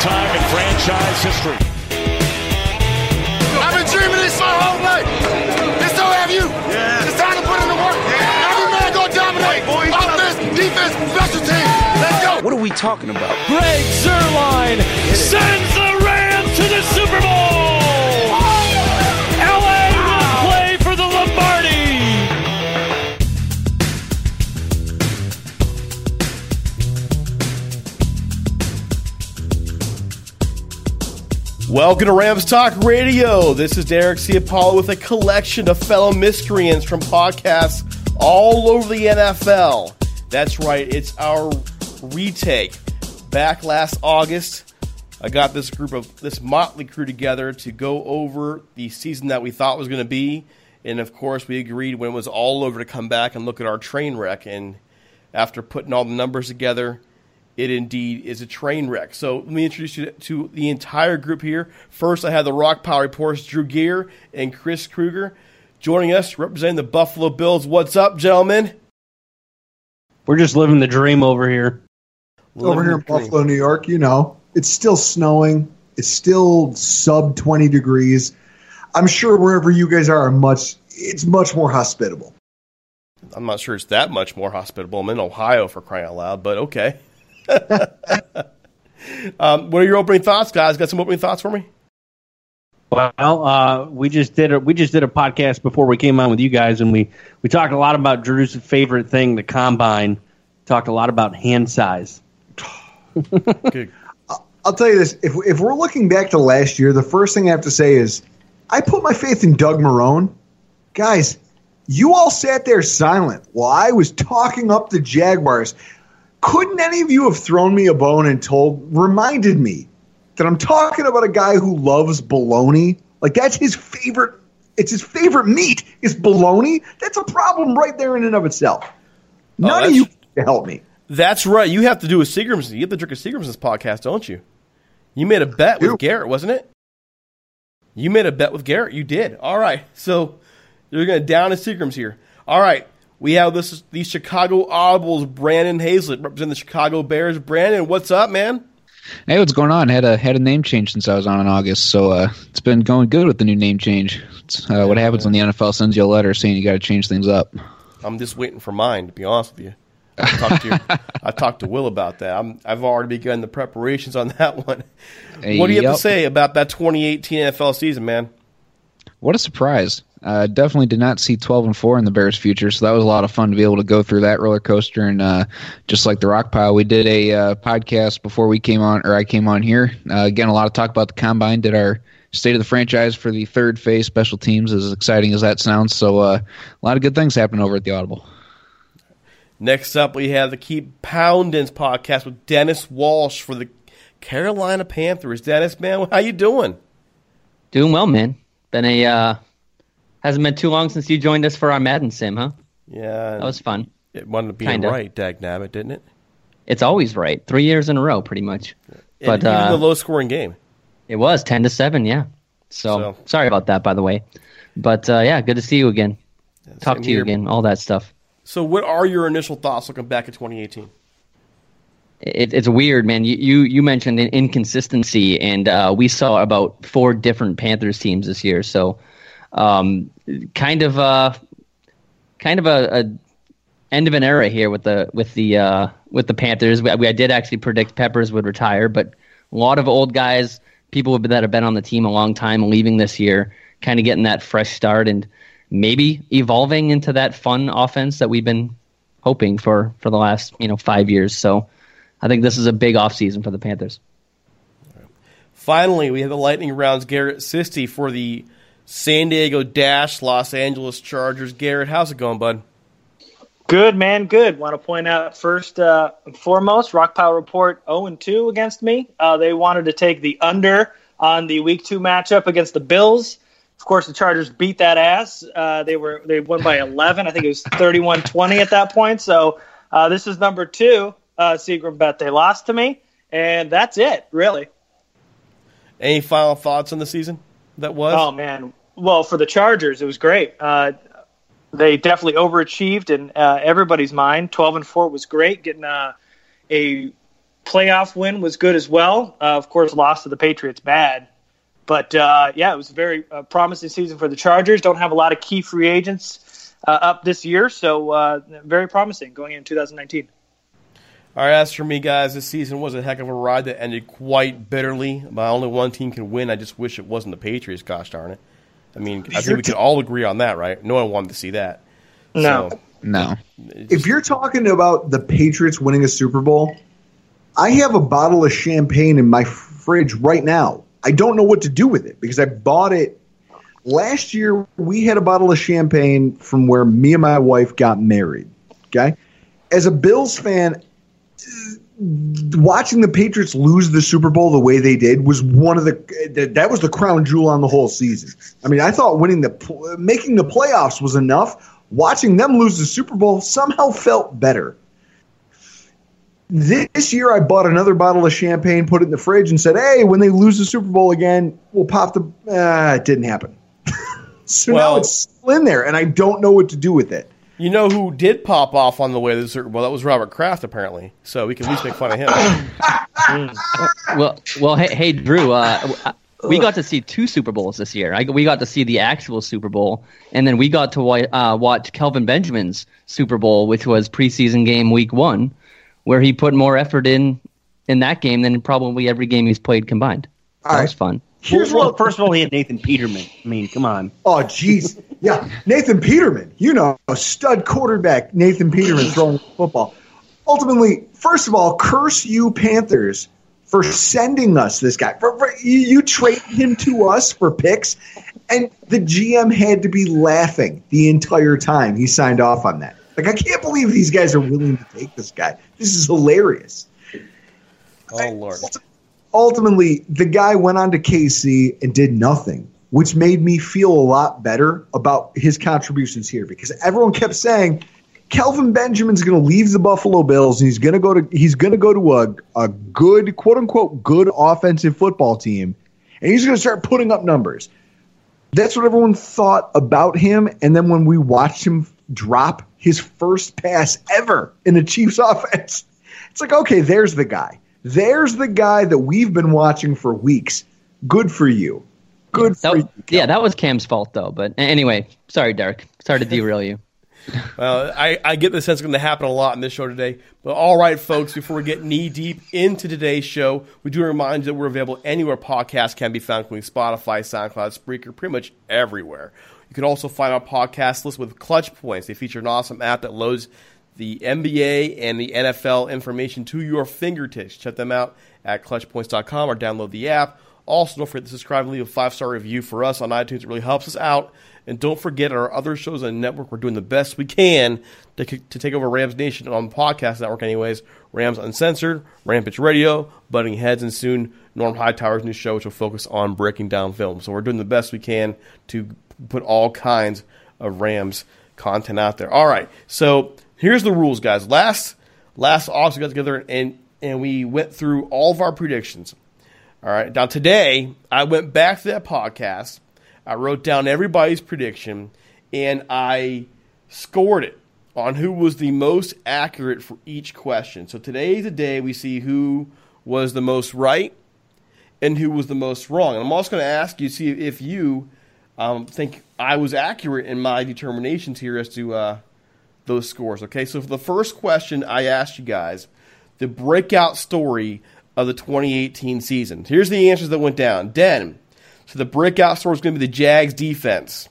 Time in franchise history. I've been dreaming this my whole life. And so have you. Yeah. It's time to put in the work. Every man go dominate. Offense, defense, special teams. Let's go. What are we talking about? Greg Zuerlein sends the Rams to the Super Bowl. Welcome to Rams Talk Radio. This is Derek Ciapala with a collection of fellow miscreants from podcasts all over the NFL. That's right, it's our retake. Back last August, I got this group of this motley crew together to go over the season that we thought was going to be. And of course, we agreed when it was all over to come back and look at our train wreck. And after putting all the numbers together, it indeed is a train wreck. So let me introduce you to the entire group here. First, I have the Rock Pile Reports, Drew Gear and Chris Kruger, joining us representing the Buffalo Bills. What's up, gentlemen? We're just living the dream over here. over here in Living dream. Buffalo, New York, you know, it's still snowing. It's still sub 20 degrees. I'm sure wherever you guys are, much it's much more hospitable. I'm not sure it's that much more hospitable. I'm in Ohio for crying out loud, but okay. um, what are your opening thoughts, guys? Got some opening thoughts for me? Well, uh, we just did a we just did a podcast before we came on with you guys, and we we talked a lot about Drew's favorite thing, the combine. Talked a lot about hand size. I'll tell you this: if if we're looking back to last year, the first thing I have to say is I put my faith in Doug Marrone. Guys, you all sat there silent while I was talking up the Jaguars. Couldn't any of you have thrown me a bone and told, reminded me that I'm talking about a guy who loves baloney? Like that's his favorite It's his favorite meat is bologna. That's a problem right there in and of itself. Oh, None of Oh, that's- you can help me. That's right. You have to do a Seagram's. You have to drink a Seagram's podcast, don't you? You made a bet with. Garrett, wasn't it? You made a bet with Garrett. You did. All right. So you're going to down a Seagram's here. All right. We have this these Chicago Audibles. Brandon Hazlett representing the Chicago Bears. Brandon, what's up, man? Hey, what's going on? Had a had a name change since I was on in August, so uh, it's been going good with the new name change. It's, uh, what happens when the NFL sends you a letter saying you got to change things up? I'm just waiting for mine. To be honest with you, I talked to your, I talked to Will about that. I'm, I've already begun the preparations on that one. What do you have to say about that 2018 NFL season, man? What a surprise! Uh, definitely did not see twelve and four in the Bears' future, so that was a lot of fun to be able to go through that roller coaster. And uh, just like the Rock Pile, we did a uh, podcast before we came on, or I came on here. Uh, again, a lot of talk about the combine. Did our state of the franchise for the third phase special teams, as exciting as that sounds. So uh, a lot of good things happening over at the Audible. Next up, we have the Keep Pounding podcast with Dennis Walsh for the Carolina Panthers. Dennis, man, how you doing? Doing well, man. Been a uh, hasn't been too long since you joined us for our Madden sim, huh? Yeah, That was fun. it wound up being kinda. right, dag nabbit, didn't it? It's always right. Three years in a row, pretty much. But even uh, the low scoring game. it was ten to seven, yeah. So, So- sorry about that, by the way. But uh, yeah, good to see you again. Talk same to you again. All that stuff. So, what are your initial thoughts looking back at 2018? It, it's weird, man. You you, you mentioned an inconsistency, and uh, we saw about four different Panthers teams this year. So, um, kind of a kind of a, a end of an era here with the with the uh, with the Panthers. We, we I did actually predict Peppers would retire, but a lot of old guys, people that have been on the team a long time, leaving this year, kind of getting that fresh start and maybe evolving into that fun offense that we've been hoping for for the last you know five years. So I think this is a big offseason for the Panthers. Finally, we have the lightning rounds. Garrett Sisti for the San Diego Dash Los Angeles Chargers. Garrett, how's it going, bud? Good man, good. Want to point out first uh, and foremost, Rock Pile Report 0 and 2 against me. Uh, they wanted to take the under on the Week Two matchup against the Bills. Of course, the Chargers beat that ass. Uh, they were they won by 11. I think it was 31-20 at that point. So uh, this is number two uh, Seagram bet. They lost to me, and that's it, really. Any final thoughts on the season that was? Oh man, well for the Chargers, it was great. Uh, they definitely overachieved in uh, everybody's mind. Twelve and four was great. Getting uh, a playoff win was good as well. Uh, of course, loss to the Patriots bad, but uh, yeah, it was a very uh, promising season for the Chargers. Don't have a lot of key free agents up this year, so very promising going into 2019. All right, as for me, guys, this season was a heck of a ride that ended quite bitterly. But only one team can win. I just wish it wasn't the Patriots. Gosh darn it! I mean, I think we can all agree on that, right? No one wanted to see that. No. So, No, If you're talking about the Patriots winning a Super Bowl, I have a bottle of champagne in my fridge right now. I don't know what to do with it because I bought it last year. We had a bottle of champagne from where me and my wife got married. Okay. As a Bills fan, watching the Patriots lose the Super Bowl the way they did was one of the that was the crown jewel on the whole season. I mean, I thought winning the making the playoffs was enough. Watching them lose the Super Bowl somehow felt better. This year, I bought another bottle of champagne, put it in the fridge, and said, "Hey, when they lose the Super Bowl again, we'll pop the." Uh, it didn't happen. so Well- now it's still in there, and I don't know what to do with it. You know who did pop off on the way to the Super Bowl? That was Robert Kraft, apparently. So we can at least make fun of him. Well, well, hey, hey Drew, uh, we got to see two Super Bowls this year. I, we got to see the actual Super Bowl, and then we got to uh, watch Kelvin Benjamin's Super Bowl, which was preseason game week one, where he put more effort in in that game than probably every game he's played combined. That All was fun. Here's well, what first of all, he had Nathan Peterman. I mean, come on. Oh, jeez. Yeah, Nathan Peterman. You know, a stud quarterback, Nathan Peterman throwing football. Ultimately, first of all, curse you Panthers for sending us this guy. For, for- you, you traded him to us for picks, and the GM had to be laughing the entire time he signed off on that. Like, I can't believe these guys are willing to take this guy. This is hilarious. Oh Lord. Ultimately, the guy went on to KC and did nothing. which made me feel a lot better about his contributions here because everyone kept saying Kelvin Benjamin's going to leave the Buffalo Bills and he's going to go to he's going to go to a a good quote unquote good offensive football team and he's going to start putting up numbers. That's what everyone thought about him and then when we watched him drop his first pass ever in the Chiefs offense, it's like okay, there's the guy. There's the guy that we've been watching for weeks. Good for you. Good That, for you. yeah, that was Cam's fault though. But anyway, sorry, Derek. Sorry to derail you. Well, I, I get the sense it's going to happen a lot in this show today. But all right, folks, before we get knee deep into today's show, we do remind you that we're available anywhere podcasts can be found, including Spotify, SoundCloud, Spreaker, pretty much everywhere. You can also find our podcast list with Clutch Points. They feature an awesome app that loads the NBA and the NFL information to your fingertips. Check them out at clutchpoints.com or download the app. Also, don't forget to subscribe and leave a five star review for us on iTunes. It really helps us out. And don't forget our other shows on the network. We're doing the best we can to, to take over Rams Nation on the podcast network, anyways. Rams Uncensored, Rampage Radio, Butting Heads, and soon Norm Hightower's new show, which will focus on breaking down film. So we're doing the best we can to put all kinds of Rams content out there. All right, so here's the rules, guys. Last last August we got together and and we went through all of our predictions. All right, now today I went back to that podcast. I wrote down everybody's prediction and I scored it on who was the most accurate for each question. So today is the day we see who was the most right and who was the most wrong. And I'm also going to ask you see if you um, think I was accurate in my determinations here as to uh, those scores. Okay, so for the first question I asked you guys, the breakout story of the 2018 season. Here's the answers that went down. Den, so the breakout story is going to be the Jags defense.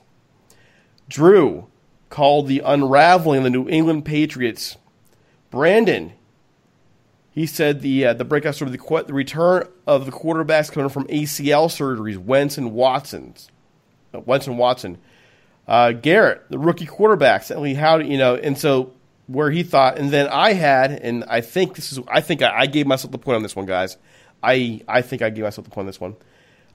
Drew called the unraveling of the New England Patriots. Brandon, he said the uh, the breakout story, the, qu- the return of the quarterbacks coming from ACL surgeries, Wentz and Watson's, uh, Wentz and Watson. Uh, Garrett, the rookie quarterbacks, and how you know, and so where he thought, and then I had, and I think this is, I think I, I gave myself the point on this one, guys. I I think I gave myself the point on this one.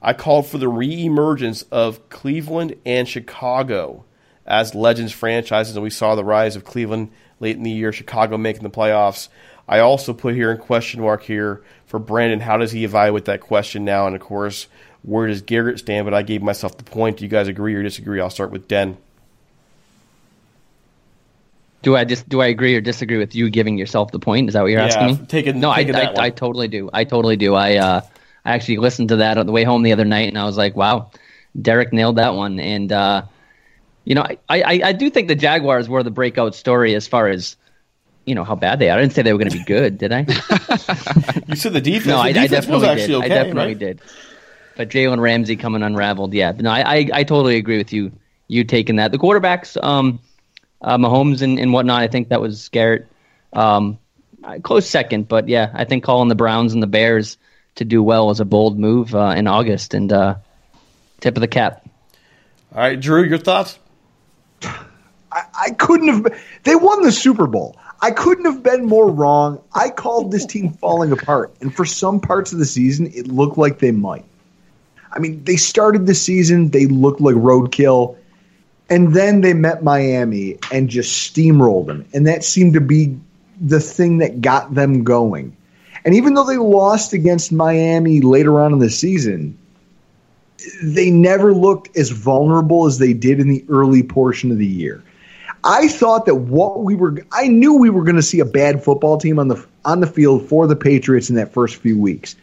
I called for the reemergence of Cleveland and Chicago as Legends franchises, and we saw the rise of Cleveland late in the year, Chicago making the playoffs. I also put here in question mark here for Brandon, how does he evaluate that question now? And of course, where does Garrett stand? But I gave myself the point. Do you guys agree or disagree? I'll start with Den. Do I just do I agree or disagree with you giving yourself the point? Is that what you're Yeah, asking me? take it- no, take I, one. I, I totally do. I totally do. I uh, I actually listened to that on the way home the other night, and I was like, wow, Derek nailed that one. And uh, you know, I, I I do think the Jaguars were the breakout story as far as you know how bad they are. I didn't say they were going to be good, did I? You said the defense. no, the I, I definitely was actually did. okay, I definitely right? did. But Jalen Ramsey coming unraveled, yeah. No, I, I I totally agree with you. You taking that. The quarterbacks, um, uh, Mahomes and, and whatnot. I think that was Garrett. Um, close second, but yeah, I think calling the Browns and the Bears to do well was a bold move uh, in August, and uh, tip of the cap. All right, Drew, your thoughts? I couldn't have. They won the Super Bowl. I couldn't have been more wrong. I called this team falling apart, and for some parts of the season, it looked like they might. I mean, they started the season, they looked like roadkill, and then they met Miami and just steamrolled them, and that seemed to be the thing that got them going. And even though they lost against Miami later on in the season, they never looked as vulnerable as they did in the early portion of the year. I thought that what we were I knew we were going to see a bad football team on the on the field for the Patriots in that first few weeks.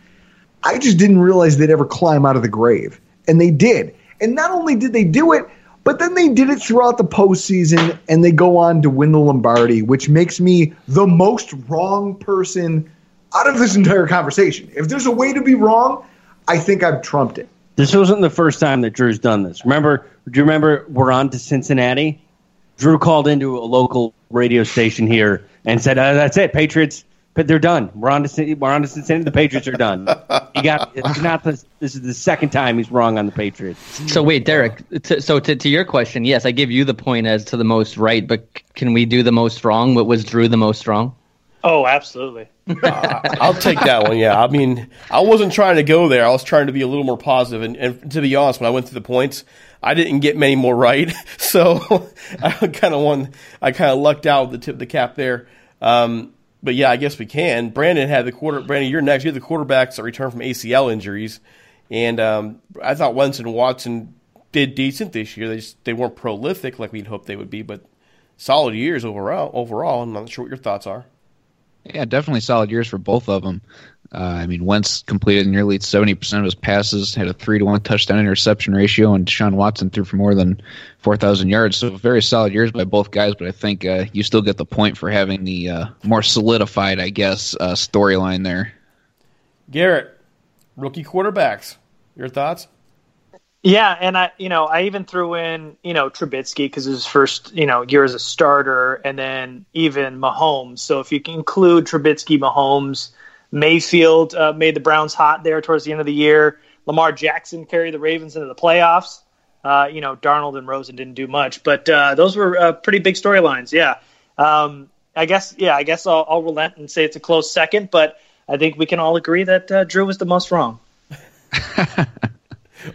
I just didn't realize they'd ever climb out of the grave. And they did. And not only did they do it, but then they did it throughout the postseason and they go on to win the Lombardi, which makes me the most wrong person out of this entire conversation. If there's a way to be wrong, I think I've trumped it. This wasn't the first time that Drew's done this. Remember? Do you remember we're on to Cincinnati? Drew called into a local radio station here and said, uh, "That's it, Patriots. But they're done. We're on to Cin- we're on to Cincinnati. The Patriots are done. You got. It's not the, This is the second time he's wrong on the Patriots. So wait, Derek. T- so to, to your question, yes, I give you the point as to the most right, but can we do the most wrong? What was Drew the most wrong? Oh, absolutely. I'll take that one. Yeah, I mean, I wasn't trying to go there. I was trying to be a little more positive. And, and to be honest, when I went through the points, I didn't get many more right. So I kind of won. I kind of lucked out with the tip of the cap there. Um, but yeah, I guess we can. Brandon had the quarter. Brandon, you're next. You're the quarterbacks that return from ACL injuries, and um, I thought Wentz and Watson did decent this year. They just they weren't prolific like we'd hoped they would be, but solid years overall. Overall, I'm not sure what your thoughts are. Yeah, definitely solid years for both of them. Uh, I mean, Wentz completed nearly 70% of his passes, had a 3 to 1 touchdown interception ratio, and Deshaun Watson threw for more than 4,000 yards. So, very solid years by both guys, but I think uh, you still get the point for having the uh, more solidified, I guess, uh, storyline there. Garrett, rookie quarterbacks. Your thoughts? Yeah, and I, you know, I even threw in, you know, Trubisky because his first, you know, year as a starter, and then even Mahomes. So if you can include Trubisky, Mahomes, Mayfield uh, made the Browns hot there towards the end of the year. Lamar Jackson carried the Ravens into the playoffs. Uh, you know, Darnold and Rosen didn't do much, but uh, those were uh, pretty big storylines. Yeah, um, I guess. Yeah, I guess I'll, I'll relent and say it's a close second, but I think we can all agree that uh, Drew was the most wrong.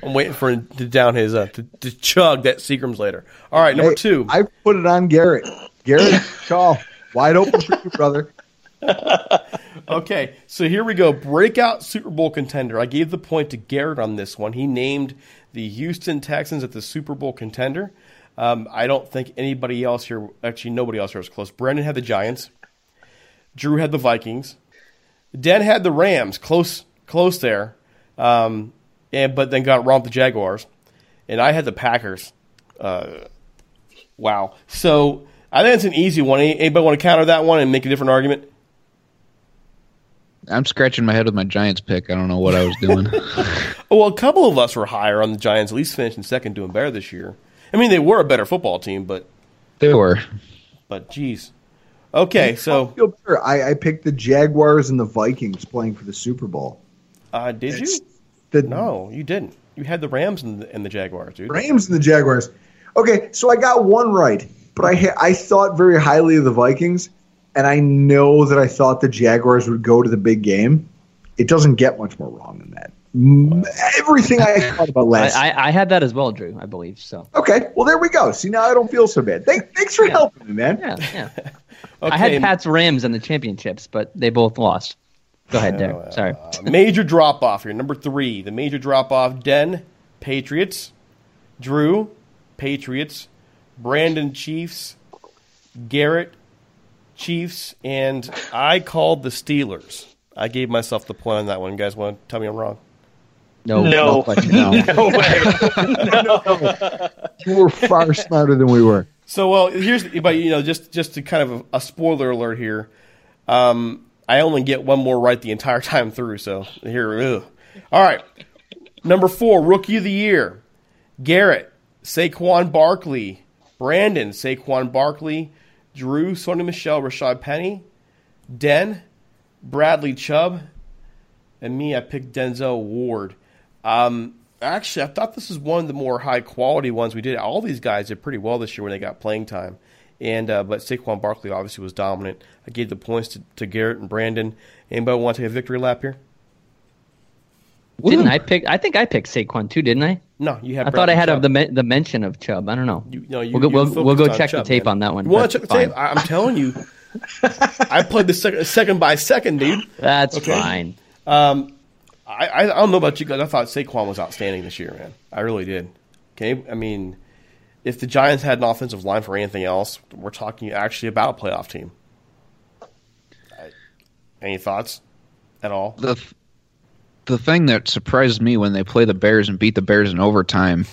I'm waiting for him to down his uh, to, to chug that Seagram's later. All right, number Hey, two. I put it on Garrett. Garrett, call wide open for you, brother. okay, so here we go. Breakout Super Bowl contender. I gave the point to Garrett on this one. He named the Houston Texans at the Super Bowl contender. Um, I don't think anybody else here, actually, nobody else here was close. Brandon had the Giants. Drew had the Vikings. Den had the Rams, close, close there, um, and but then got with the Jaguars. And I had the Packers. Uh, wow. So I think it's an easy one. Anybody want to counter that one and make a different argument? I'm scratching my head with my Giants pick. I don't know what I was doing. Well, a couple of us were higher on the Giants, at least finishing second, doing better this year. I mean, they were a better football team, but they were. but geez. Okay, so Feel better. I, I picked the Jaguars and the Vikings playing for the Super Bowl. uh, did you? The No, you didn't. You had the Rams and the, and the Jaguars, dude. Rams and the Jaguars. Okay, so I got one right, but I I thought very highly of the Vikings, and I know that I thought the Jaguars would go to the big game. It doesn't get much more wrong than that. Everything I thought about last. I, I had that as well, Drew. I believe so. okay, well there we go. See now I don't feel so bad. Thank, thanks for helping me, man. Yeah, yeah. Okay, I had Pat's Rams in the championships, but they both lost. Go ahead, Derek. Sorry. Uh, major drop off here. Number three, the major drop off. Den Patriots, Drew Patriots, Brandon Chiefs, Garrett Chiefs, and I called the Steelers. I gave myself the point on that one. You guys want to tell me I'm wrong? No, No. question, no. No way. You were far smarter than we were. So well, here's but you know just just to kind of a, spoiler alert here. Um, I only get one more right the entire time through. So here, ugh. all right. Number four, rookie of the year, Garrett Saquon Barkley, Brandon Saquon Barkley, Drew Sony Michel Rashad Penny, Den Bradley Chubb, and me. I picked Denzel Ward. Um, actually, I thought this was one of the more high quality ones we did. All these guys did pretty well this year when they got playing time, and uh, but Saquon Barkley obviously was dominant. I gave the points to, to Garrett and Brandon. Anybody want to take a victory lap here? Didn't I pick? I think I picked Saquon too, didn't I? No, you had. I thought I had Chubb. of the the mention of Chubb. I don't know. You, no, you, we'll go, we'll, we'll go check Chubb, the tape man. on that one. You want to check the tape? I, I'm telling you, I played the second, second by second, dude. That's Okay. fine. Um, I, I I don't know about you guys. I thought Saquon was outstanding this year, man. I really did. Okay, I mean, if the Giants had an offensive line for anything else, we're talking actually about a playoff team. Any thoughts at all? the the thing that surprised me when they play the Bears and beat the Bears in overtime,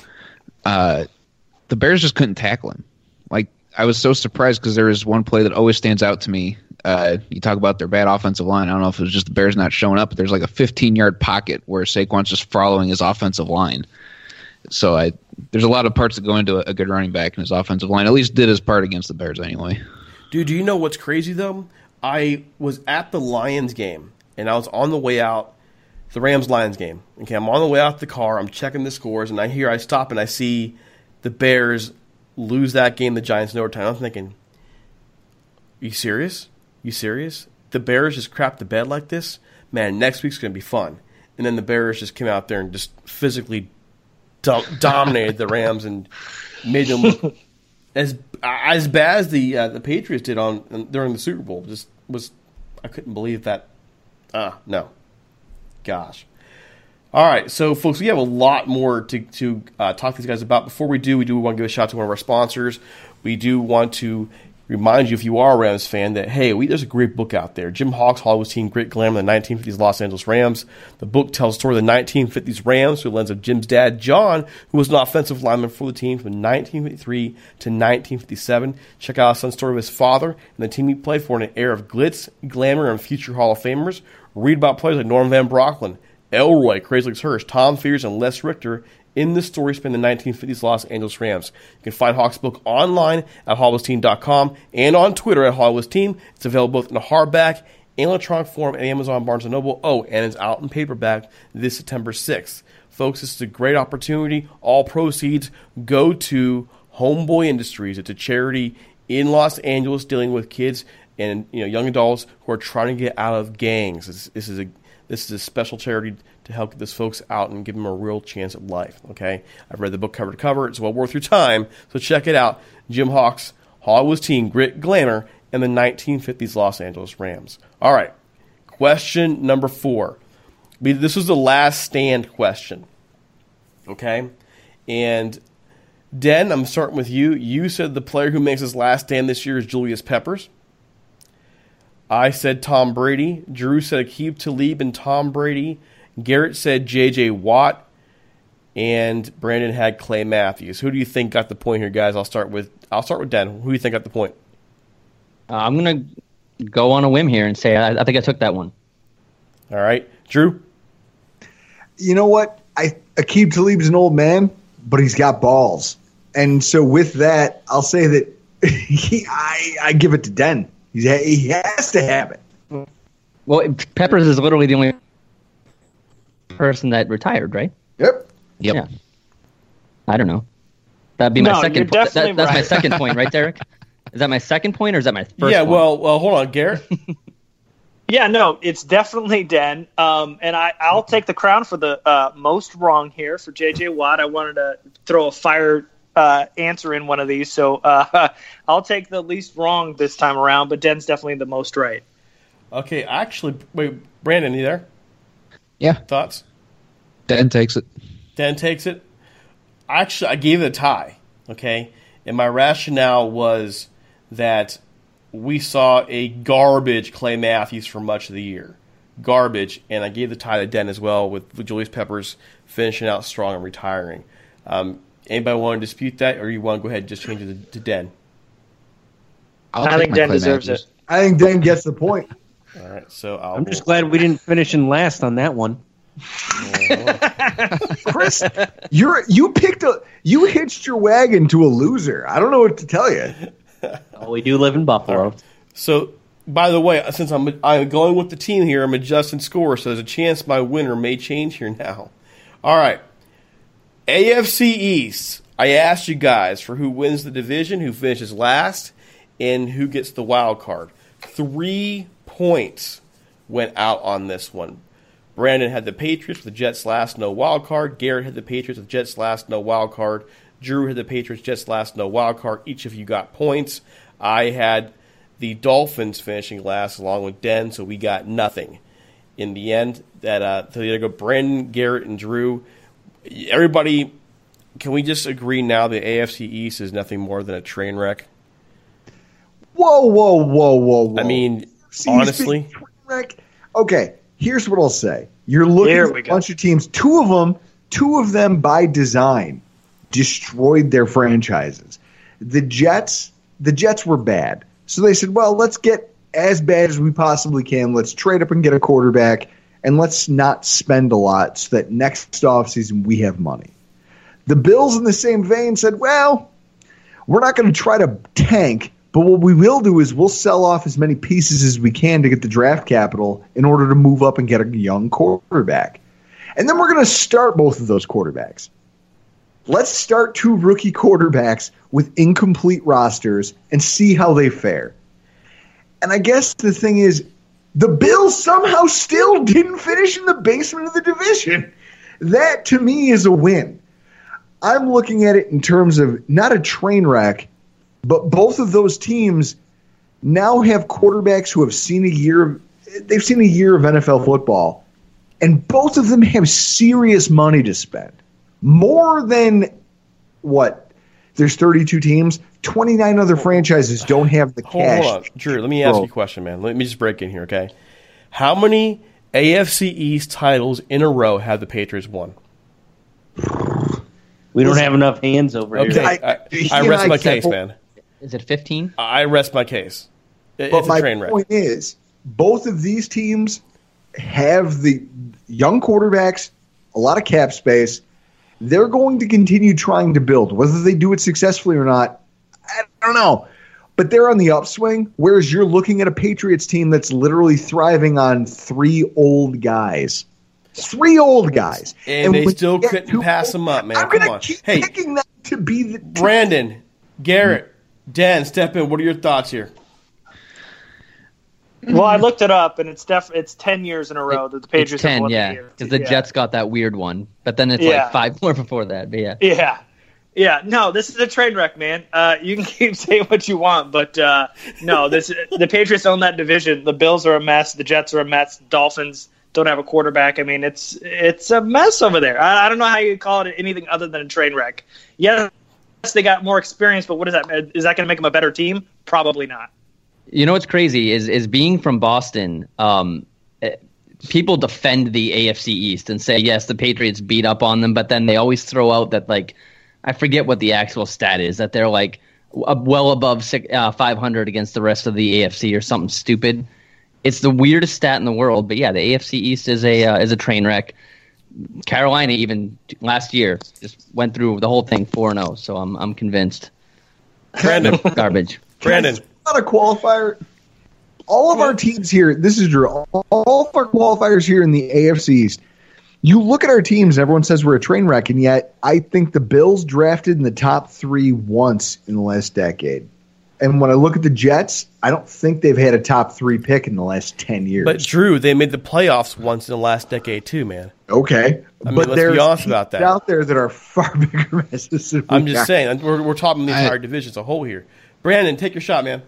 uh, the Bears just couldn't tackle him. Like I was so surprised because there is one play that always stands out to me. Uh, you talk about their bad offensive line. I don't know if it was just the Bears not showing up, but there's like a 15 yard pocket where Saquon's just following his offensive line. So I there's a lot of parts that go into a, a good running back in his offensive line. At least did his part against the Bears anyway. Dude, do you know what's crazy though? I was at the Lions game and I was on the way out, the Rams Lions game. Okay, I'm on the way out the car. I'm checking the scores, and I hear I stop and I see the Bears lose that game, the Giants in overtime. I'm thinking, you serious? You serious? the Bears just crap the bed like this, man, next week's to be fun. And then the Bears just came out there and just physically do- dominated the Rams and made them as as bad as the uh, the Patriots did on during the Super Bowl. Just was I couldn't believe that. Ah, no, gosh. All right, so folks, we have a lot more to to uh, talk to these guys about. Before we do, we do want to give a shout out to one of our sponsors. We do want to remind you, if you are a Rams fan, that hey, we, there's a great book out there. Jim Hock, Hollywood Team, Great Glamour, the 1950s Los Angeles Rams. The book tells the story of the 1950s Rams through the lens of Jim's dad, John, who was an offensive lineman for the team from 1953 to 1957. Check out his son's story of his father and the team he played for in an era of glitz, glamour, and future Hall of Famers. Read about players like Norm Van Brocklin, Elroy, Crazy Legs Hirsch, Tom Fears, and Les Richter in the story span the 1950s Los Angeles Rams. You can find Hock's book online at HollywoodTeam.com and on Twitter at HollywoodTeam. It's available both in a hardback and electronic form at Amazon, Barnes & Noble. Oh, and it's out in paperback this September 6th. Folks, this is a great opportunity. All proceeds go to Homeboy Industries. It's a charity in Los Angeles dealing with kids and you know young adults who are trying to get out of gangs. This, this is a this is a special charity to help get those folks out and give them a real chance at life. Okay, I've read the book cover to cover. It's well worth your time. So check it out. Jim Hock, Hollywood's team, grit, glamour, and the 1950s Los Angeles Rams. All right, question number four. This was the last stand question. Okay, and Den, I'm starting with you. You said the player who makes his last stand this year is Julius Peppers. I said Tom Brady. Drew said Aqib Talib and Tom Brady. Garrett said J.J. Watt. And Brandon had Clay Matthews. Who do you think got the point here, guys? I'll start with I'll start with Den. Who do you think got the point? Uh, I'm gonna go on a whim here and say I, I think I took that one. All right, Drew. You know what? I Aqib Talib's an old man, but he's got balls, and so with that, I'll say that he, I I give it to Den. He's, he has to have it. Well, Peppers is literally the only person that retired, right? Yep. Yep. Yeah. I don't know. That'd be my No, second. you're po- that- definitely that's my second point, right, Derek? Is that my second point or is that my first? yeah, point? well, well, hold on, Garrett. Yeah, no, it's definitely Den. Um, and I, I'll take the crown for the uh, most wrong here for JJ Watt. I wanted to throw a fire uh, answer in one of these, so uh, I'll take the least wrong this time around. But Den's definitely the most right. Okay, actually, wait, Brandon, you there? Yeah. Thoughts? Den takes it. Dan takes it. Actually, I gave it a tie. Okay, and my rationale was that we saw a garbage Clay Matthews for much of the year, garbage, and I gave the tie to Den as well with, with Julius Peppers finishing out strong and retiring. Um, anybody want to dispute that, or you want to go ahead and just change it to, to Den? I'll I think my Den deserves Matthews. it. I think Dan gets the point. All right, so I'll I'm just glad we didn't finish in last on that one. Chris, you're you picked a you hitched your wagon to a loser. I don't know what to tell you. Oh, we do live in Buffalo. So, by the way, since I'm I'm going with the team here, I'm adjusting scores, so there's a chance my winner may change here now. All right, AFC East. I asked you guys for who wins the division, who finishes last, and who gets the wild card. Three points went out on this one. Brandon had the Patriots with the Jets last, no wild card. Garrett had the Patriots with Jets last, no wild card. Drew had the Patriots, Jets last, no wild card. Each of you got points. I had the Dolphins finishing last along with Den, so we got nothing. In the end, that uh, so you go Brandon, Garrett, and Drew. Everybody, can we just agree now the AFC East is nothing more than a train wreck? Whoa, whoa, whoa, whoa, whoa. I mean, See, honestly, speak Rick. Okay, here's what I'll say. You're looking at a go. bunch of teams. Two of them, two of them by design, destroyed their franchises. The Jets, the Jets were bad, so they said, "Well, let's get as bad as we possibly can. Let's trade up and get a quarterback, and let's not spend a lot, so that next offseason we have money." The Bills, in the same vein, said, "Well, we're not going to try to tank, but what we will do is we'll sell off as many pieces as we can to get the draft capital in order to move up and get a young quarterback. And then we're going to start both of those quarterbacks. Let's start two rookie quarterbacks with incomplete rosters and see how they fare. And I guess the thing is, The Bills somehow still didn't finish in the basement of the division. That to me is a win. I'm looking at it in terms of not a train wreck, but both of those teams now have quarterbacks who have seen a year they've seen a year of NFL football, and both of them have serious money to spend. More than what? There's 32 teams. 29 other franchises don't have the Hold, cash. hold on, Drew. Let me ask Bro. you a question, man. Let me just break in here, okay? How many AFC East titles in a row have the Patriots won? We don't have enough hands over Okay, here. I, I rest my case, man. Is it 15? I rest my case. It- But It's a my train wreck. point is, both of these teams have the young quarterbacks, a lot of cap space. They're going to continue trying to build. Whether they do it successfully or not, I don't know. But they're on the upswing, whereas you're looking at a Patriots team that's literally thriving on three old guys. Three old guys. And, they still couldn't pass them up, man. I'm Come on. keep Hey, picking them to be the Brandon, Garrett, Dan, step in. What are your thoughts here? Well, I looked it up, and it's def- it's ten years in a row that the It's Patriots have 10, won yeah. Because the Yeah. Jets got that weird one. But then it's Yeah. like five more before that. But yeah. Yeah. Yeah, no, this is a train wreck, man. Uh, you can keep saying what you want, but uh, no, this the Patriots own that division. The Bills are a mess. The Jets are a mess. Dolphins don't have a quarterback. I mean, it's it's a mess over there. I, I don't know how you call it anything other than a train wreck. Yes, they got more experience, but what is that? Is that going to make them a better team? Probably not. You know what's crazy is is being from Boston. Um, eh, people defend the AFC East and say yes, the Patriots beat up on them, but then they always throw out that like I forget what the actual stat is that they're like well above six, uh, 500 against the rest of the AFC or something stupid. It's the weirdest stat in the world, but yeah, the AFC East is a uh, is a train wreck. Carolina even last year just went through the whole thing four and zero, so I'm I'm convinced. Brandon, garbage. Brandon, not a qualifier. All of our teams here, this is Drew. All of our qualifiers here in the AFC East. You look at our teams, everyone says we're a train wreck, and yet I think the Bills drafted in the top three once in the last decade. And when I look at the Jets, I don't think they've had a top three pick in the last ten years. But Drew, they made the playoffs once in the last decade too, man. okay, I mean, but let's be honest about that. out there that are far bigger messes. than I'm just are. saying, we're, we're talking the entire division as a whole here. Brandon, take your shot, man.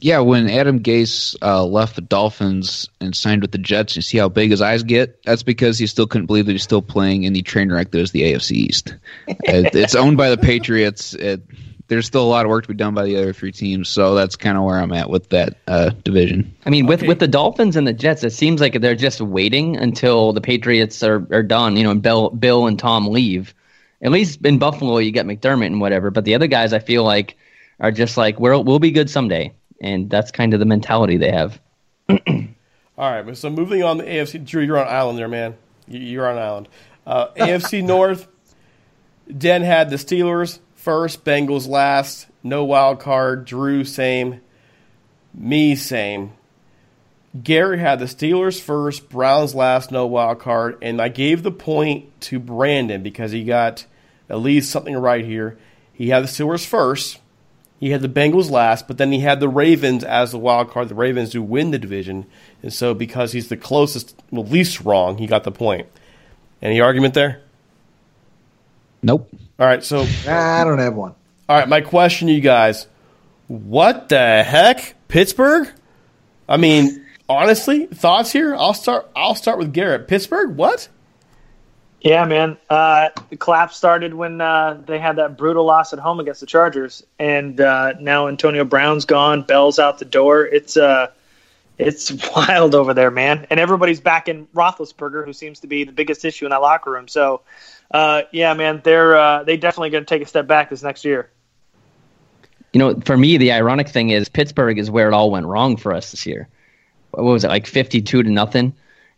Yeah, when Adam Gase uh, left the Dolphins and signed with the Jets, you see how big his eyes get. That's because he still couldn't believe that he's still playing in the train wreck that is the AFC East. it, it's owned by the Patriots. It, there's still a lot of work to be done by the other three teams, so that's kind of where I'm at with that uh, division. I mean, with with the Dolphins and the Jets, it seems like they're just waiting until the Patriots are, are done. You know, and Bill Bill and Tom leave. At least in Buffalo, you get McDermott and whatever. But the other guys, I feel like, are just like we'll we'll be good someday, and that's kind of the mentality they have. All right, so moving on the AFC. Drew, you're on island there, man. You- You're on island. Uh, AFC North. Den had the Steelers first, Bengals last. No wild card. Drew same. Me same. Gary had the Steelers first, Browns last, no wild card, and I gave the point to Brandon because he got at least something right here. He had the Steelers first, he had the Bengals last, but then he had the Ravens as the wild card. The Ravens do win the division, and so because he's the closest, well, least wrong, he got the point. Any argument there? Nope. All right, so I don't have one. all right, my question to you guys: What the heck, Pittsburgh? I mean, honestly, thoughts here. I'll start. I'll start with Garrett. Pittsburgh. What? Yeah, man. Uh, the collapse started when uh, they had that brutal loss at home against the Chargers, and uh, now Antonio Brown's gone. Bell's out the door. It's uh, it's wild over there, man. And everybody's back in Roethlisberger, who seems to be the biggest issue in that locker room. So, uh, yeah, man, they're uh, they definitely going to take a step back this next year. You know, for me, the ironic thing is Pittsburgh is where it all went wrong for us this year. What was it, like fifty-two to nothing?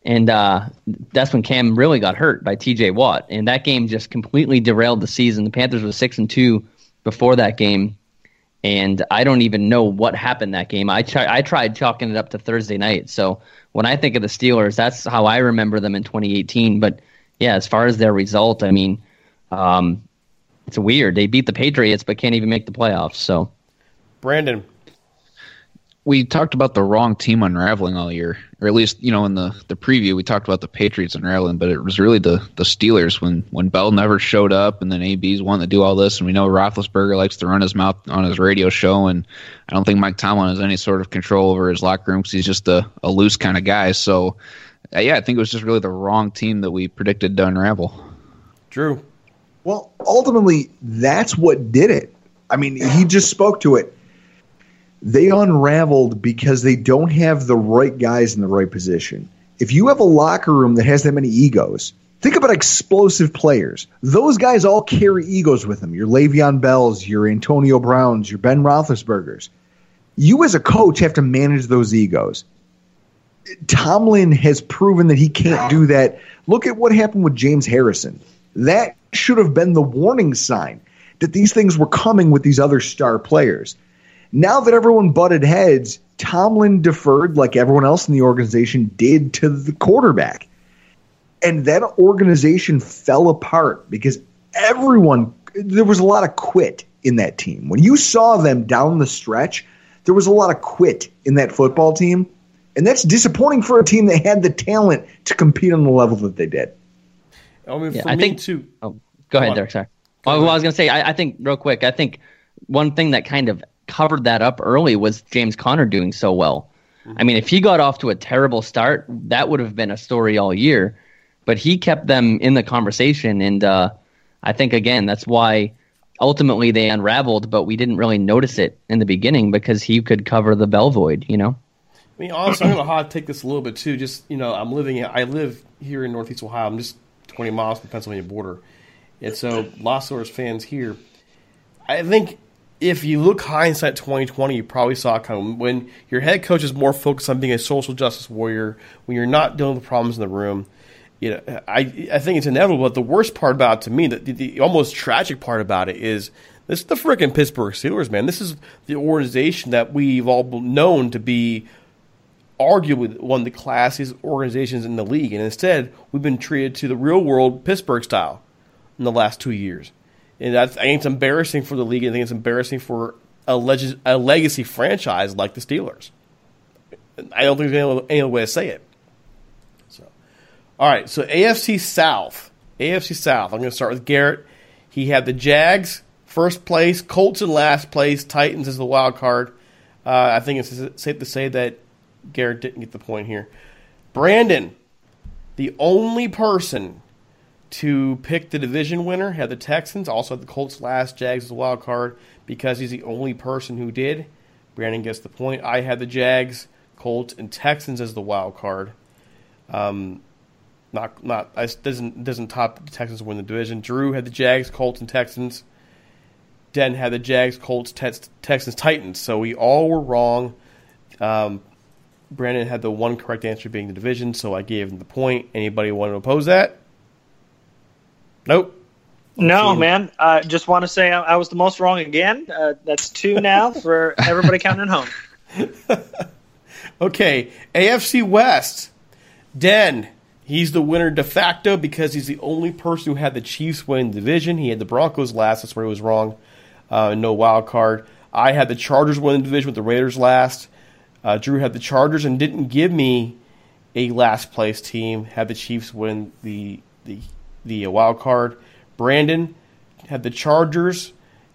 And uh, that's when Cam really got hurt by T.J. Watt, and that game just completely derailed the season. The Panthers were six and two before that game, and I don't even know what happened that game. I I tried chalking it up to Thursday night. So when I think of the Steelers, that's how I remember them in 2018. But yeah, as far as their result, I mean, um, it's weird. They beat the Patriots, but can't even make the playoffs. So Brandon. We talked about the wrong team unraveling all year, or at least you know in the, the preview we talked about the Patriots unraveling, but it was really the the Steelers when when Bell never showed up, and then AB's wanting to do all this, and we know Roethlisberger likes to run his mouth on his radio show, and I don't think Mike Tomlin has any sort of control over his locker room because he's just a, a loose kind of guy. So uh, yeah, I think it was just really the wrong team that we predicted to unravel. Drew. Well, ultimately, that's what did it. I mean, he just spoke to it. They unraveled because they don't have the right guys in the right position. If you have a locker room that has that many egos, think about explosive players. Those guys all carry egos with them. Your Le'Veon Bells, your Antonio Browns, your Ben Roethlisbergers. You as a coach have to manage those egos. Tomlin has proven that he can't do that. Look at what happened with James Harrison. That should have been the warning sign that these things were coming with these other star players. Now that everyone butted heads, Tomlin deferred like everyone else in the organization did to the quarterback. And that organization fell apart because everyone, there was a lot of quit in that team. When you saw them down the stretch, there was a lot of quit in that football team. And that's disappointing for a team that had the talent to compete on the level that they did. I mean, Yeah, for I me think- too. Oh, go ahead, on. Derek. Sorry. Oh, well, I was going to say, I, I think real quick. I think one thing that kind of covered that up early was James Conner doing so well. I mean, if he got off to a terrible start, that would have been a story all year. But he kept them in the conversation, and uh, I think again that's why ultimately they unraveled. But we didn't really notice it in the beginning because he could cover the bell void. You know. I mean, honestly, I'm going to hot take this a little bit too. Just you know, I'm living. I live here in Northeast Ohio. I'm just 20 miles from the Pennsylvania border, and so Los Angeles fans here. I think if you look hindsight 2020, you probably saw it coming. When your head coach is more focused on being a social justice warrior, when you're not dealing with problems in the room, you know, I I think it's inevitable. But the worst part about it to me, the, the, almost tragic part about it is this is the freaking Pittsburgh Steelers, man. This is the organization that we've all known to be arguably one of the classiest organizations in the league, and instead we've been treated to the real world Pittsburgh style in the last two years, and I think it's embarrassing for the league. I think it's embarrassing for a, leg- a legacy franchise like the Steelers. I don't think there's any, any other way to say it. So, all right, so AFC South, AFC South. I'm going to start with Garrett. He had the Jags first place, Colts in last place, Titans as the wild card. Uh, I think it's safe to say that Garrett didn't get the point here. Brandon, the only person to pick the division winner, had the Texans, also had the Colts last, Jags as a wild card, because he's the only person who did. Brandon gets the point. I had the Jags, Colts, and Texans as the wild card. Um, not not I doesn't doesn't top the Texans win the division. Drew had the Jags, Colts, and Texans. Den had the Jags, Colts, Tex- Texans, Titans. So we all were wrong. Um, Brandon had the one correct answer being the division, so I gave him the point. Anybody want to oppose that? Nope. No, man. I uh, just want to say I, I was the most wrong again. Uh, that's two now for everybody counting at home. Okay, AFC West. Den, he's the winner de facto because he's the only person who had the Chiefs win the division. He had the Broncos last. That's where he was wrong. Uh, no wild card. I had the Chargers win the division with the Raiders last. Uh, Drew had the Chargers and didn't give me a last place team. Had the Chiefs win the the the wild card. Brandon had the Chargers,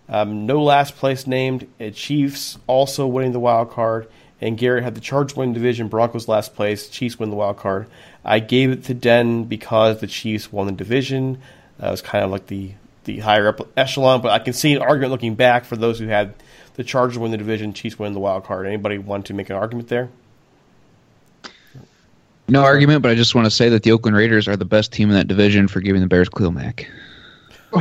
um, no last place named. Chiefs also winning the wild card. And Garrett had the Chargers win division, Broncos last place, Chiefs win the wild card. I gave it to Den because the Chiefs won the division. That was kind of like the the higher up echelon, but I can see an argument looking back for those who had the Chargers win the division, Chiefs win the wild card. Anybody want to make an argument there? No argument, but I just want to say that the Oakland Raiders are the best team in that division for giving the Bears Khalil Mack.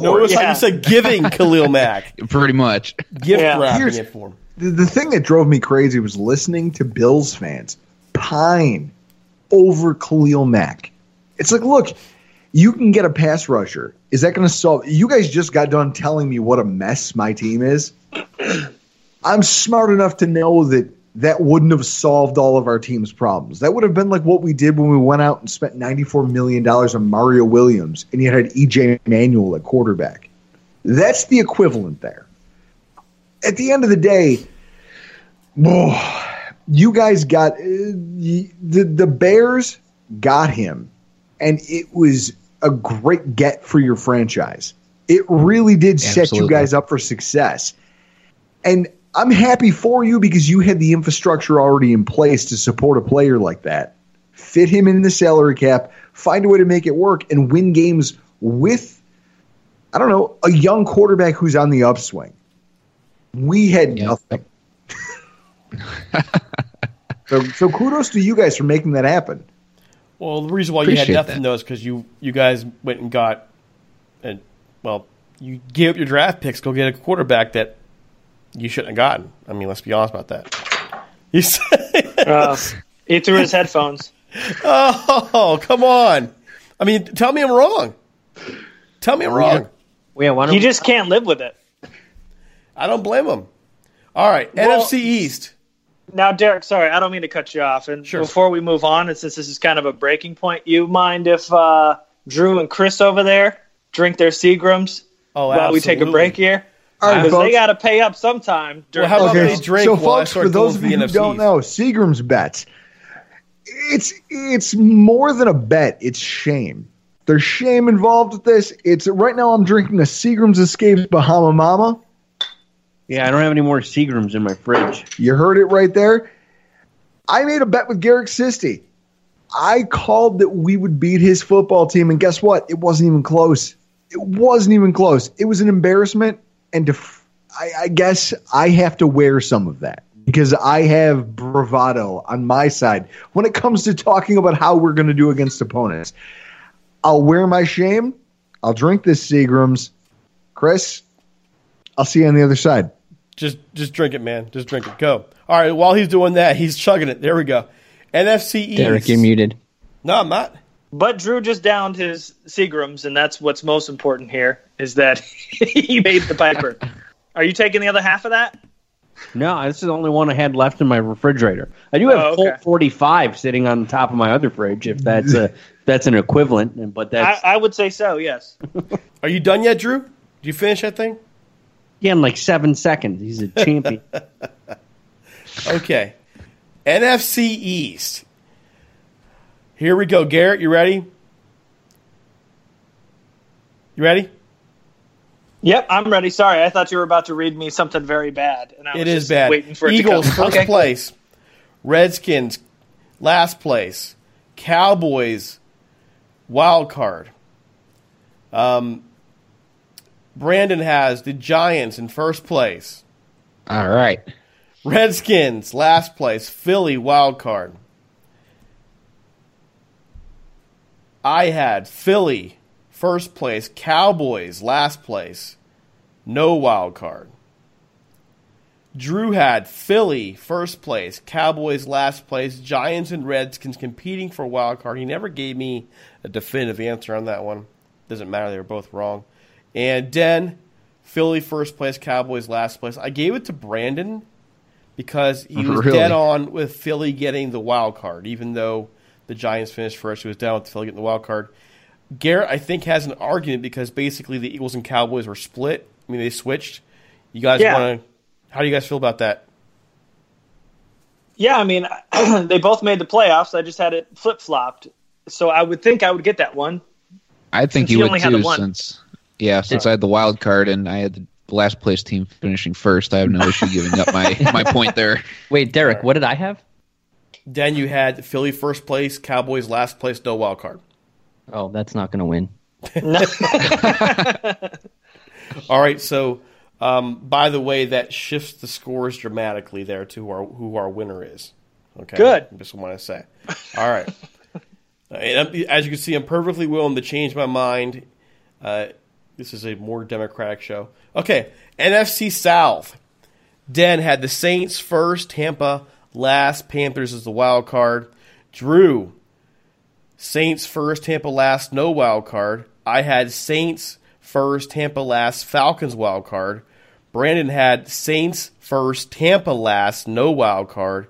No, it was like you said giving Khalil Mack. Pretty much. Gift Yeah. wrapping it for him. The, the thing that drove me crazy was listening to Bills fans pine over Khalil Mack. It's like, look, you can get a pass rusher. Is that going to solve? You guys just got done telling me what a mess my team is. I'm smart enough to know that that wouldn't have solved all of our team's problems. That would have been like what we did when we went out and spent $94 million on Mario Williams and you had EJ Manuel at quarterback. That's the equivalent there. At the end of the day, Whoa. You guys got uh, the the Bears got him, and it was a great get for your franchise. It really did set you guys up for success. And I'm happy for you because you had the infrastructure already in place to support a player like that. Fit him in the salary cap, find a way to make it work, and win games with, I don't know, a young quarterback who's on the upswing. We had nothing. so, so kudos to you guys for making that happen. Well, the reason why you had nothing that. though is because you you guys went and got, and well, you gave up your draft picks go get a quarterback that you shouldn't have gotten. I mean, let's be honest about that. You said, Uh, he threw his headphones. "Oh, come on!" I mean, tell me I'm wrong. Tell me I'm wrong. Yeah, why He just can't live with it. I don't blame him. All right, Well- NFC East. Now, Derek, sorry, I don't mean to cut you off. And before we move on, and since this is kind of a breaking point, you mind if uh, Drew and Chris over there drink their Seagrams Oh, while we take a break here? All right, they got to pay up sometime. During Well, how about they drink so, folks, for those of you the who don't know, Seagram's bets. It's it's more than a bet. It's shame. There's shame involved with this. It's right now. I'm drinking a Seagram's Escapes Bahama Mama. Yeah, I don't have any more Seagrams in my fridge. You heard it right there. I made a bet with Garrett Sisti. I called that we would beat his football team, and guess what? It wasn't even close. It wasn't even close. It was an embarrassment, and to, f- I, I guess I have to wear some of that because I have bravado on my side when it comes to talking about how we're going to do against opponents. I'll wear my shame. I'll drink this Seagrams. Chris, I'll see you on the other side. Just just drink it, man. Just drink it. Go. All right. While he's doing that, he's chugging it. There we go. NFC East. Derek, you're muted. No, I'm not. But Drew just downed his Seagrams, and that's what's most important here is that he made the Piper. Are you taking the other half of that? No, this is the only one I had left in my refrigerator. I do have Oh, okay. Colt 45 sitting on the top of my other fridge, if that's a that's an equivalent. But that's I, I would say so. Yes. Are you done yet, Drew? Did you finish that thing? yeah, in like seven seconds. He's a champion. Okay. NFC East. Here we go. Garrett, you ready? You ready? Yep, I'm ready. Sorry, I thought you were about to read me something very bad, and I was It is just bad. waiting for it Eagles to come. first Okay, place. Redskins last place. Cowboys wild card. Um, Brandon has the Giants in first place. All right. Redskins last place. Philly wild card. I had Philly first place. Cowboys last place. No wild card. Drew had Philly first place, Cowboys last place, Giants and Redskins competing for wild card. He never gave me a definitive answer on that one. Doesn't matter; they were both wrong. And Den, Philly first place, Cowboys last place. I gave it to Brandon because he was Really? dead on with Philly getting the wild card, even though the Giants finished first. He was down with the Philly getting the wild card. Garrett, I think, has an argument because basically the Eagles and Cowboys were split. I mean, they switched. You guys Yeah. want to? How do you guys feel about that? Yeah, I mean, they both made the playoffs. I just had it flip flopped, so I would think I would get that one. I think you you would only had too, one. since yeah, since I had the wild card and I had the last place team finishing first. I have no issue giving up my my point there. Wait, Derek, what did I have? Then you had Philly first place, Cowboys last place, no wild card. Oh, that's not going to win. All right, so um, by the way, that shifts the scores dramatically there to who our, who our winner is. Okay, Good. I just want to say. All right, and I'm- as you can see, I'm perfectly willing to change my mind. Uh, this is a more democratic show. Okay, NFC South. Den had the Saints first, Tampa last, Panthers is the wild card. Drew, Saints first, Tampa last, no wild card. I had Saints first, Tampa last, Falcons wild card. Brandon had Saints first, Tampa last, no wild card.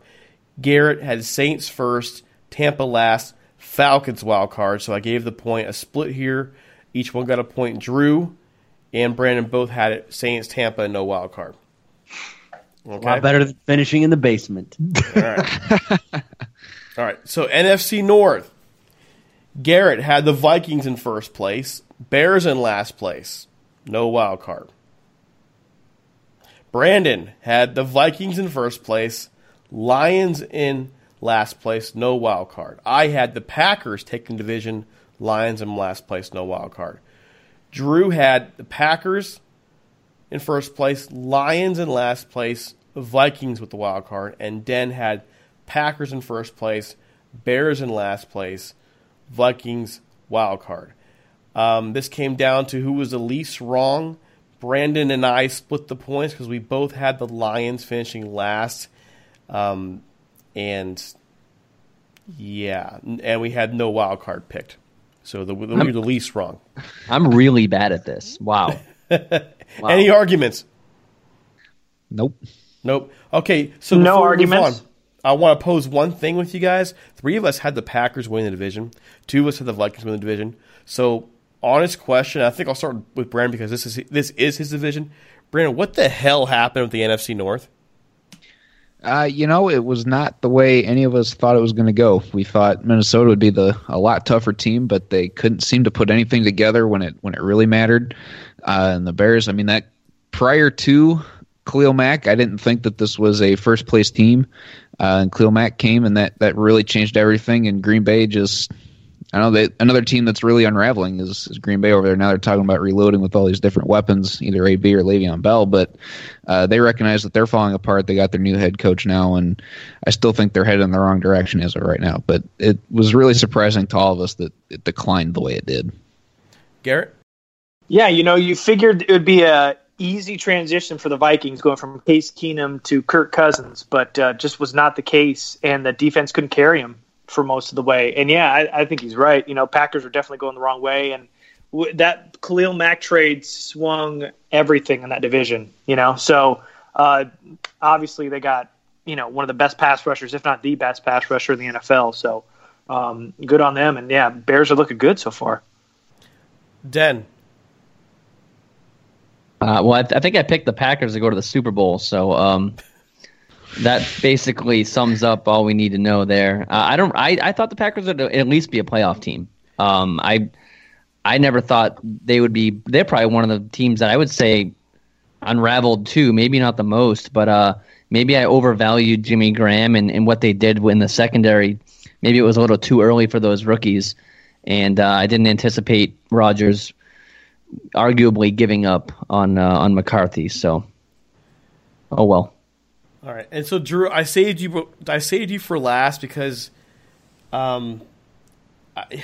Garrett had Saints first, Tampa last, Falcons wild card. So I gave the point a split here. Each one got a point. Drew and Brandon both had it Saints, Tampa, and no wild card. A lot better than finishing in the basement. All right. All right. So NFC North. Garrett had the Vikings in first place, Bears in last place. No wild card. Brandon had the Vikings in first place, Lions in last place, no wild card. I had the Packers taking division, Lions in last place, no wild card. Drew had the Packers in first place, Lions in last place, Vikings with the wild card, and Den had Packers in first place, Bears in last place, Vikings wild card. Um, this came down to who was the least wrong. Brandon and I split the points because we both had the Lions finishing last, um, and yeah, and we had no wild card picked. So the, we were the least wrong. I'm really bad at this. Wow. Wow. Any arguments? Nope. Nope. Okay, so No before we move arguments? on, I want to pose one thing with you guys. Three of us had the Packers win the division. Two of us had the Vikings win the division. So, honest question. I think I'll start with Brandon because this is this is his division. Brandon, what the hell happened with the NFC North? Uh, you know, it was not the way any of us thought it was going to go. We thought Minnesota would be the a lot tougher team, but they couldn't seem to put anything together when it when it really mattered. Uh, and the Bears, I mean, that prior to Khalil Mack, I didn't think that this was a first place team. Uh, and Khalil Mack came, and that that really changed everything. And Green Bay just I know they another team that's really unraveling is, is Green Bay over there. Now they're talking about reloading with all these different weapons, either AB or Le'Veon Bell, but uh, they recognize that they're falling apart. They got their new head coach now, and I still think they're headed in the wrong direction as of right now. But it was really surprising to all of us that it declined the way it did. Garrett? Yeah, you know, you figured it would be a easy transition for the Vikings going from Case Keenum to Kirk Cousins, but uh, just was not the case, and the defense couldn't carry him for most of the way. And yeah, I, I think he's right. You know, Packers are definitely going the wrong way, and w- that Khalil Mack trade swung everything in that division. You know, so uh, obviously they got you know one of the best pass rushers, if not the best pass rusher in the NFL. So um, good on them, and yeah, Bears are looking good so far. Den. Uh, well, I, th- I think I picked the Packers to go to the Super Bowl, so um, that basically sums up all we need to know there. Uh, I don't. I, I thought the Packers would at least be a playoff team. Um, I I never thought they would be. They're probably one of the teams that I would say unraveled too. Maybe not the most, but uh, maybe I overvalued Jimmy Graham and, and what they did in the secondary. Maybe it was a little too early for those rookies, and uh, I didn't anticipate Rodgers arguably giving up on uh, on McCarthy. So, oh well. All right, and so Drew, I saved you. I saved you for last because, um, I,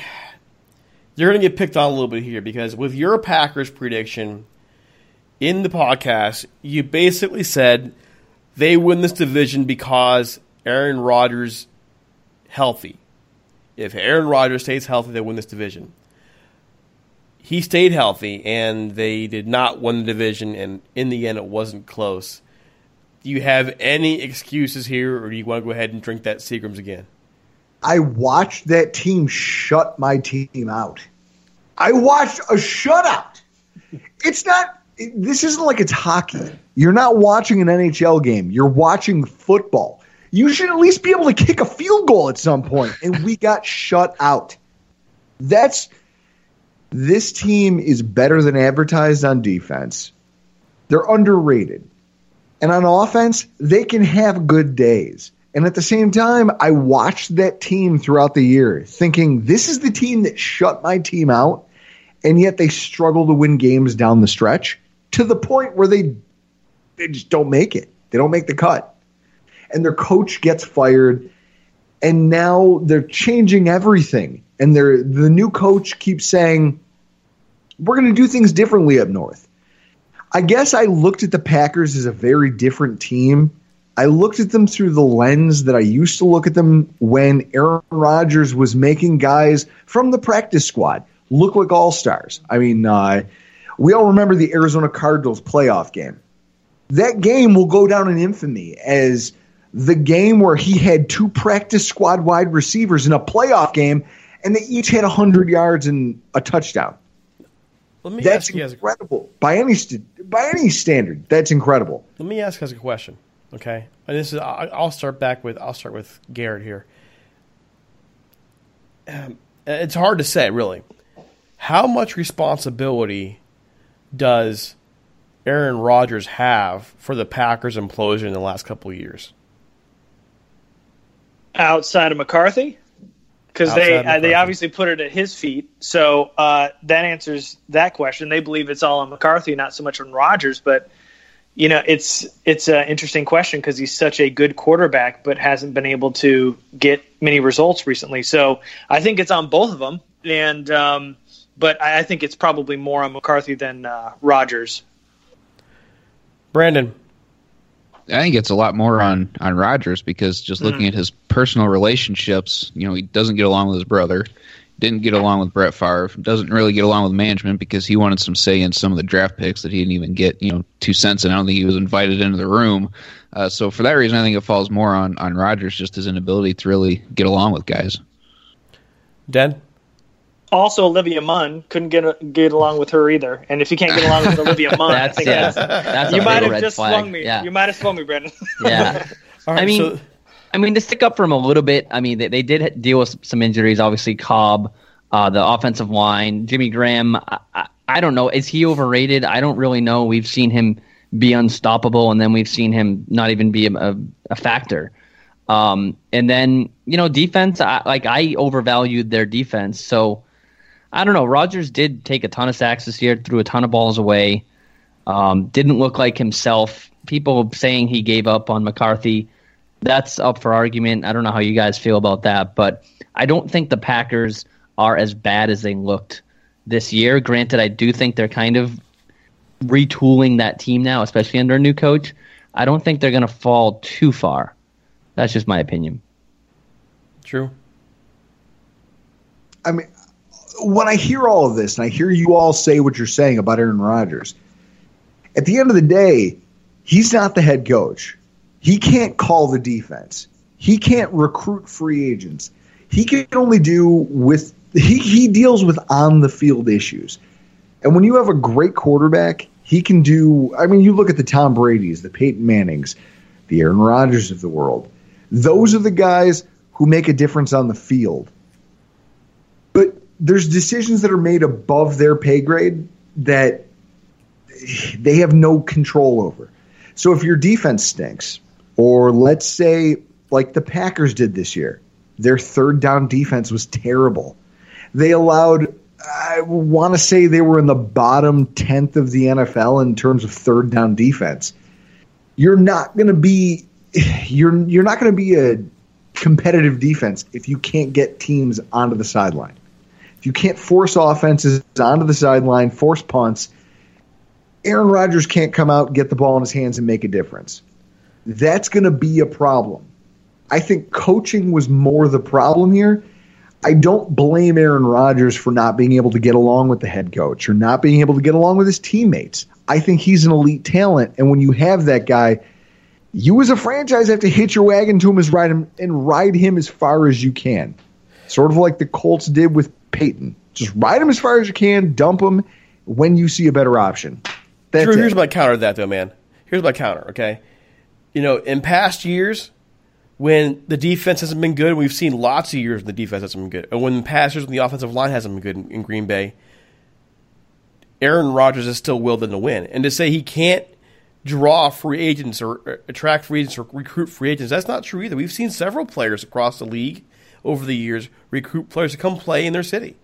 you're going to get picked on a little bit here because with your Packers prediction in the podcast, you basically said they win this division because Aaron Rodgers healthy. If Aaron Rodgers stays healthy, they win this division. He stayed healthy, and they did not win the division, and in the end, it wasn't close. Do you have any excuses here, or do you want to go ahead and drink that Seagram's again? I watched that team shut my team out. I watched a shutout. It's not. This isn't like it's hockey. You're not watching an NHL game. You're watching football. You should at least be able to kick a field goal at some point, and we got shut out. That's this team is better than advertised on defense. They're underrated. And on offense, they can have good days. And at the same time, I watched that team throughout the year thinking this is the team that shut my team out, and yet they struggle to win games down the stretch to the point where they they just don't make it. They don't make the cut. And their coach gets fired, and now they're changing everything. And they're the new coach keeps saying, We're gonna do things differently up north. I guess I looked at the Packers as a very different team. I looked at them through the lens that I used to look at them when Aaron Rodgers was making guys from the practice squad look like all stars. I mean, uh, we all remember the Arizona Cardinals playoff game. That game will go down in infamy as the game where he had two practice squad wide receivers in a playoff game, and they each had 100 yards and a touchdown. Let me That's ask you guys. A, incredible by any st- by any standard. That's incredible. let me ask you guys a question. Okay, and this is I'll start back with I'll start with Garrett here. Um, it's hard to say really. How much responsibility does Aaron Rodgers have for the Packers' implosion in the last couple of years? Outside of McCarthy? Because they uh, they obviously put it at his feet. So uh, that answers that question. They believe it's all on McCarthy, not so much on Rodgers. But you know, it's it's an interesting question because he's such a good quarterback, but hasn't been able to get many results recently. So I think it's on both of them. And um, but I I think it's probably more on McCarthy than uh, Rodgers. Brandon, I think it's a lot more on on Rodgers because just looking Mhm. at his personal relationships, you know, he doesn't get along with his brother, didn't get along with Brett Favre, doesn't really get along with management because he wanted some say in some of the draft picks that he didn't even get, you know, two cents, and I don't think he was invited into the room. Uh, so for that reason, I think it falls more on on Rodgers, just his inability to really get along with guys. Den. Also, Olivia Munn couldn't get get along with her either. And if you can't get along with Olivia Munn, I That's- think yeah, that's, that's you might have just flag. swung me. Yeah. You might have swung me, Brendan. Yeah. All right, I mean, so- I mean to stick up for him a little bit. I mean, they, they did deal with some injuries. Obviously, Cobb, uh, the offensive line, Jimmy Graham. I, I, I don't know. Is he overrated? I don't really know. We've seen him be unstoppable, and then we've seen him not even be a, a, a factor. Um, and then you know, defense. I, like I overvalued their defense, so I don't know. Rodgers did take a ton of sacks this year, threw a ton of balls away. Um, didn't look like himself. People saying he gave up on McCarthy. That's up for argument. I don't know how you guys feel about that, but I don't think the Packers are as bad as they looked this year. Granted, I do think they're kind of retooling that team now, especially under a new coach. I don't think they're going to fall too far. That's just my opinion. True. I mean, when I hear all of this and I hear you all say what you're saying about Aaron Rodgers, at the end of the day, he's not the head coach. He can't call the defense. He can't recruit free agents. He can only do with he, he deals with on the field issues. And when you have a great quarterback, he can do I mean, you look at the Tom Brady's, the Peyton Mannings, the Aaron Rodgers of the world. Those are the guys who make a difference on the field there's decisions that are made above their pay grade that they have no control over. So if your defense stinks, or let's say like the Packers did this year, their third down defense was terrible. They allowed I want to say they were in the bottom 10th of the NFL in terms of third down defense. You're not going to be you're you're not going to be a competitive defense if you can't get teams onto the sideline. You can't force offenses onto the sideline, force punts, Aaron Rodgers can't come out, get the ball in his hands, and make a difference. That's going to be a problem. I think coaching was more the problem here. I don't blame Aaron Rodgers for not being able to get along with the head coach or not being able to get along with his teammates. I think he's an elite talent, and when you have that guy, you as a franchise have to hitch your wagon to him as ride him and ride him as far as you can. Sort of like the Colts did with Peyton. Just ride him as far as you can, dump him when you see a better option. That's Drew, it. here's my counter to that, though, man. Here's my counter, okay? You know, in past years, when the defense hasn't been good, we've seen lots of years when the defense hasn't been good. And when past years when the offensive line hasn't been good in, in Green Bay, Aaron Rodgers is still willed to win. And to say he can't draw free agents or attract free agents or recruit free agents, that's not true either. We've seen several players across the league over the years recruit players to come play in their city.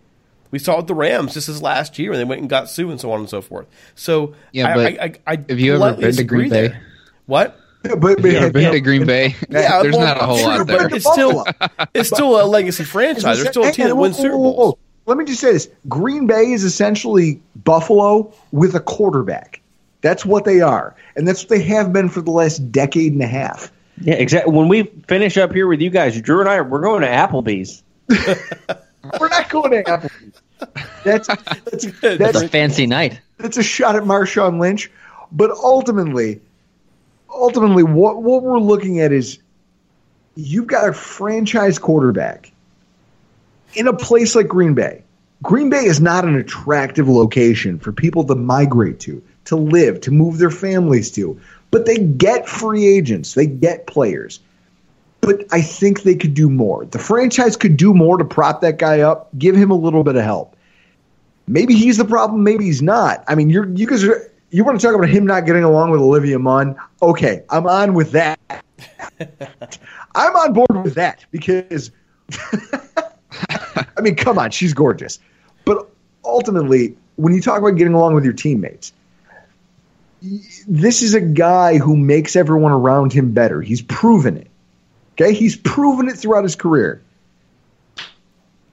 We saw it with the Rams just this last year and they went and got Suh and so on and so forth. So Yeah, but I, I, I have you ever been to Green Bay? there. What? but, but, You ever been to Green Bay? Yeah, There's well, not a whole true, lot there. But it's still it's still a legacy franchise. There's still a team that wins Super Bowls. Let me just say this: Green Bay is essentially Buffalo with a quarterback. That's what they are, and that's what they have been for the last decade and a half. Yeah, exactly. When we finish up here with you guys, Drew and I, we're going to Applebee's. We're not going to Applebee's. That's that's It's that's a fancy night. that's a shot at Marshawn Lynch. But ultimately, ultimately, what what we're looking at is you've got a franchise quarterback in a place like Green Bay. Green Bay is not an attractive location for people to migrate to, to live, to move their families to. But they get free agents, they get players. But I think they could do more. The franchise could do more to prop that guy up, give him a little bit of help. Maybe he's the problem, maybe he's not. I mean, you're you guys are, you want to talk about him not getting along with Olivia Munn? Okay, I'm on with that. I'm on board with that because I mean, come on, she's gorgeous. But ultimately, when you talk about getting along with your teammates, this is a guy who makes everyone around him better. He's proven it. Okay, he's proven it throughout his career.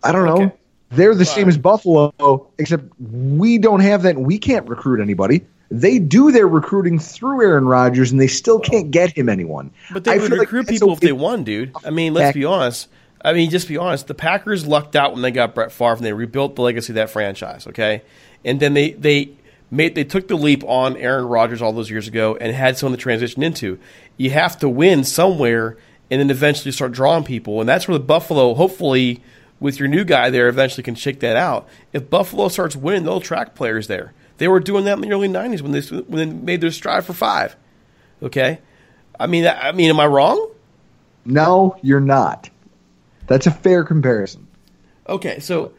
I don't know. They're the same as Buffalo, except we don't have that. and We can't recruit anybody. They do their recruiting through Aaron Rodgers, and they still can't get him anyone. But they I would feel like recruit people if they won, dude. I mean, let's be honest. I mean, just be honest. The Packers lucked out when they got Brett Favre and they rebuilt the legacy of that franchise. Okay, and then they they made they took the leap on Aaron Rodgers all those years ago and had someone to transition into. You have to win somewhere, and then eventually start drawing people, and that's where the Buffalo, hopefully, with your new guy there, eventually can shake that out. If Buffalo starts winning, they'll attract players there. They were doing that in the early '90s when they when they made their stride for five. Okay, I mean, I mean, am I wrong? No, you're not. That's a fair comparison. Okay, so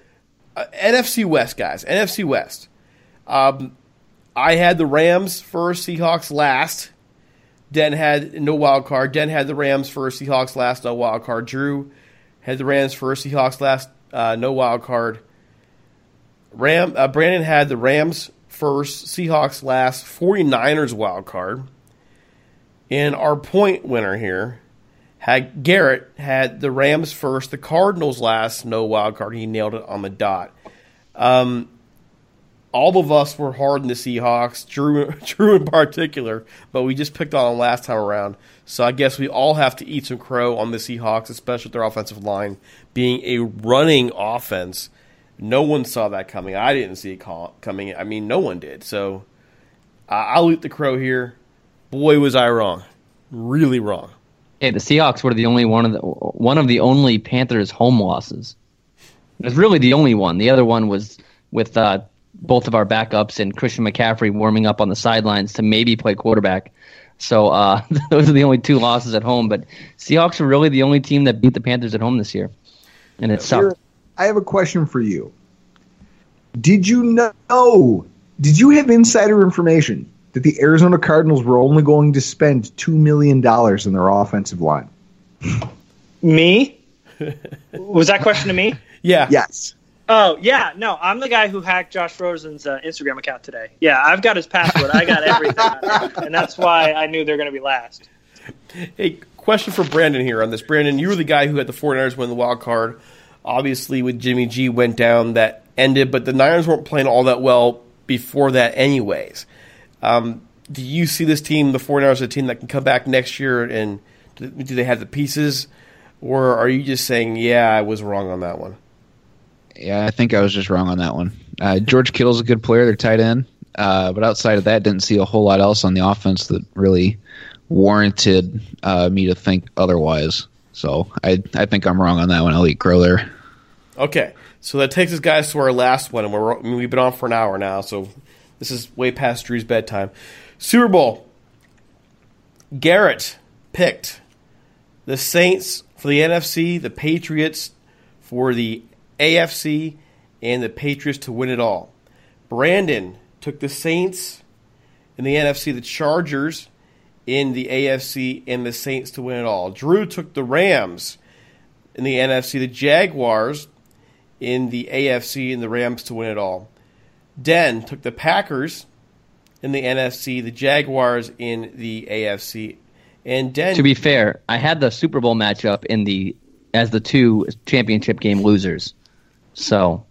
uh, NFC West, guys. NFC West. Um, I had the Rams first, Seahawks last. Den had no wild card. Den had the Rams first, Seahawks last, no wild card. Drew had the Rams first, Seahawks last, uh, no wild card. Ram uh, Brandon had the Rams first, Seahawks last, 49ers wild card. And our point winner here had Garrett had the Rams first, the Cardinals last, no wild card. He nailed it on the dot. Um, all of us were hard in the Seahawks, Drew, Drew in particular, but we just picked on them last time around. So I guess we all have to eat some crow on the Seahawks, especially with their offensive line being a running offense. No one saw that coming. I didn't see it call, coming. I mean, no one did. So I I'll eat the crow here. Boy, was I wrong. Really wrong. Hey, the Seahawks were the only one of the one of the only Panthers home losses. It was really the only one. The other one was with uh, both of our backups and Christian McCaffrey warming up on the sidelines to maybe play quarterback. So uh, those are the only two losses at home. But Seahawks were really the only team that beat the Panthers at home this year, and it Here, sucked. I have a question for you. Did you know? Did you have insider information that the Arizona Cardinals were only going to spend two million dollars in their offensive line? Me? Was that question to me? Yeah. Yes. Oh yeah, no, I'm the guy who hacked Josh Rosen's uh, Instagram account today. Yeah, I've got his password. I got everything, and that's why I knew they're going to be last. Hey, question for Brandon here on this. Brandon, you were the guy who had the 49ers win the wild card. Obviously, with Jimmy G went down, that ended, but the Niners weren't playing all that well before that, anyways. Um, do you see this team, the 49ers, as a team that can come back next year, and do, do they have the pieces? Or are you just saying, yeah, I was wrong on that one? Yeah, I think I was just wrong on that one. Uh, George Kittle's a good player; they're tight end, uh, but outside of that, didn't see a whole lot else on the offense that really warranted uh, me to think otherwise. So I I think I'm wrong on that one. I'll eat crow there. Okay, so that takes us, guys, to our last one, and we're I mean, we've been on for an hour now, so this is way past Drew's bedtime. Super Bowl. Garrett picked the Saints for the NFC, the Patriots for the AFC, and the Patriots to win it all. Brandon took the Saints in the NFC, the Chargers in the AFC, and the Saints to win it all. Drew took the Rams in the NFC, the Jaguars in the AFC, and the Rams to win it all. Den took the Packers in the NFC, the Jaguars in the AFC, and Den. To be fair, I had the Super Bowl matchup in the as the two championship game losers. So,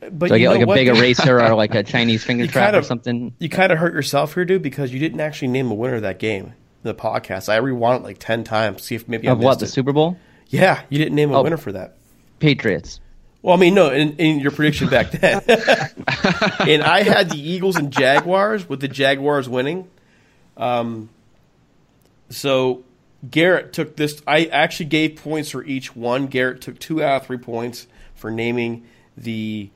But do I get like a what? big eraser or like a Chinese finger You trap kind or something? You kind of hurt yourself here, dude, because you didn't actually name a winner of that game in the podcast. I rewound it like ten times, see if maybe I Of what the it. Super Bowl? Yeah, you didn't name a Oh. winner for that. Patriots. Well, I mean, no, in, in your prediction back then. and I had the Eagles and Jaguars with the Jaguars winning. Um, so Garrett took this. I actually gave points for each one. Garrett took two out of three points for naming the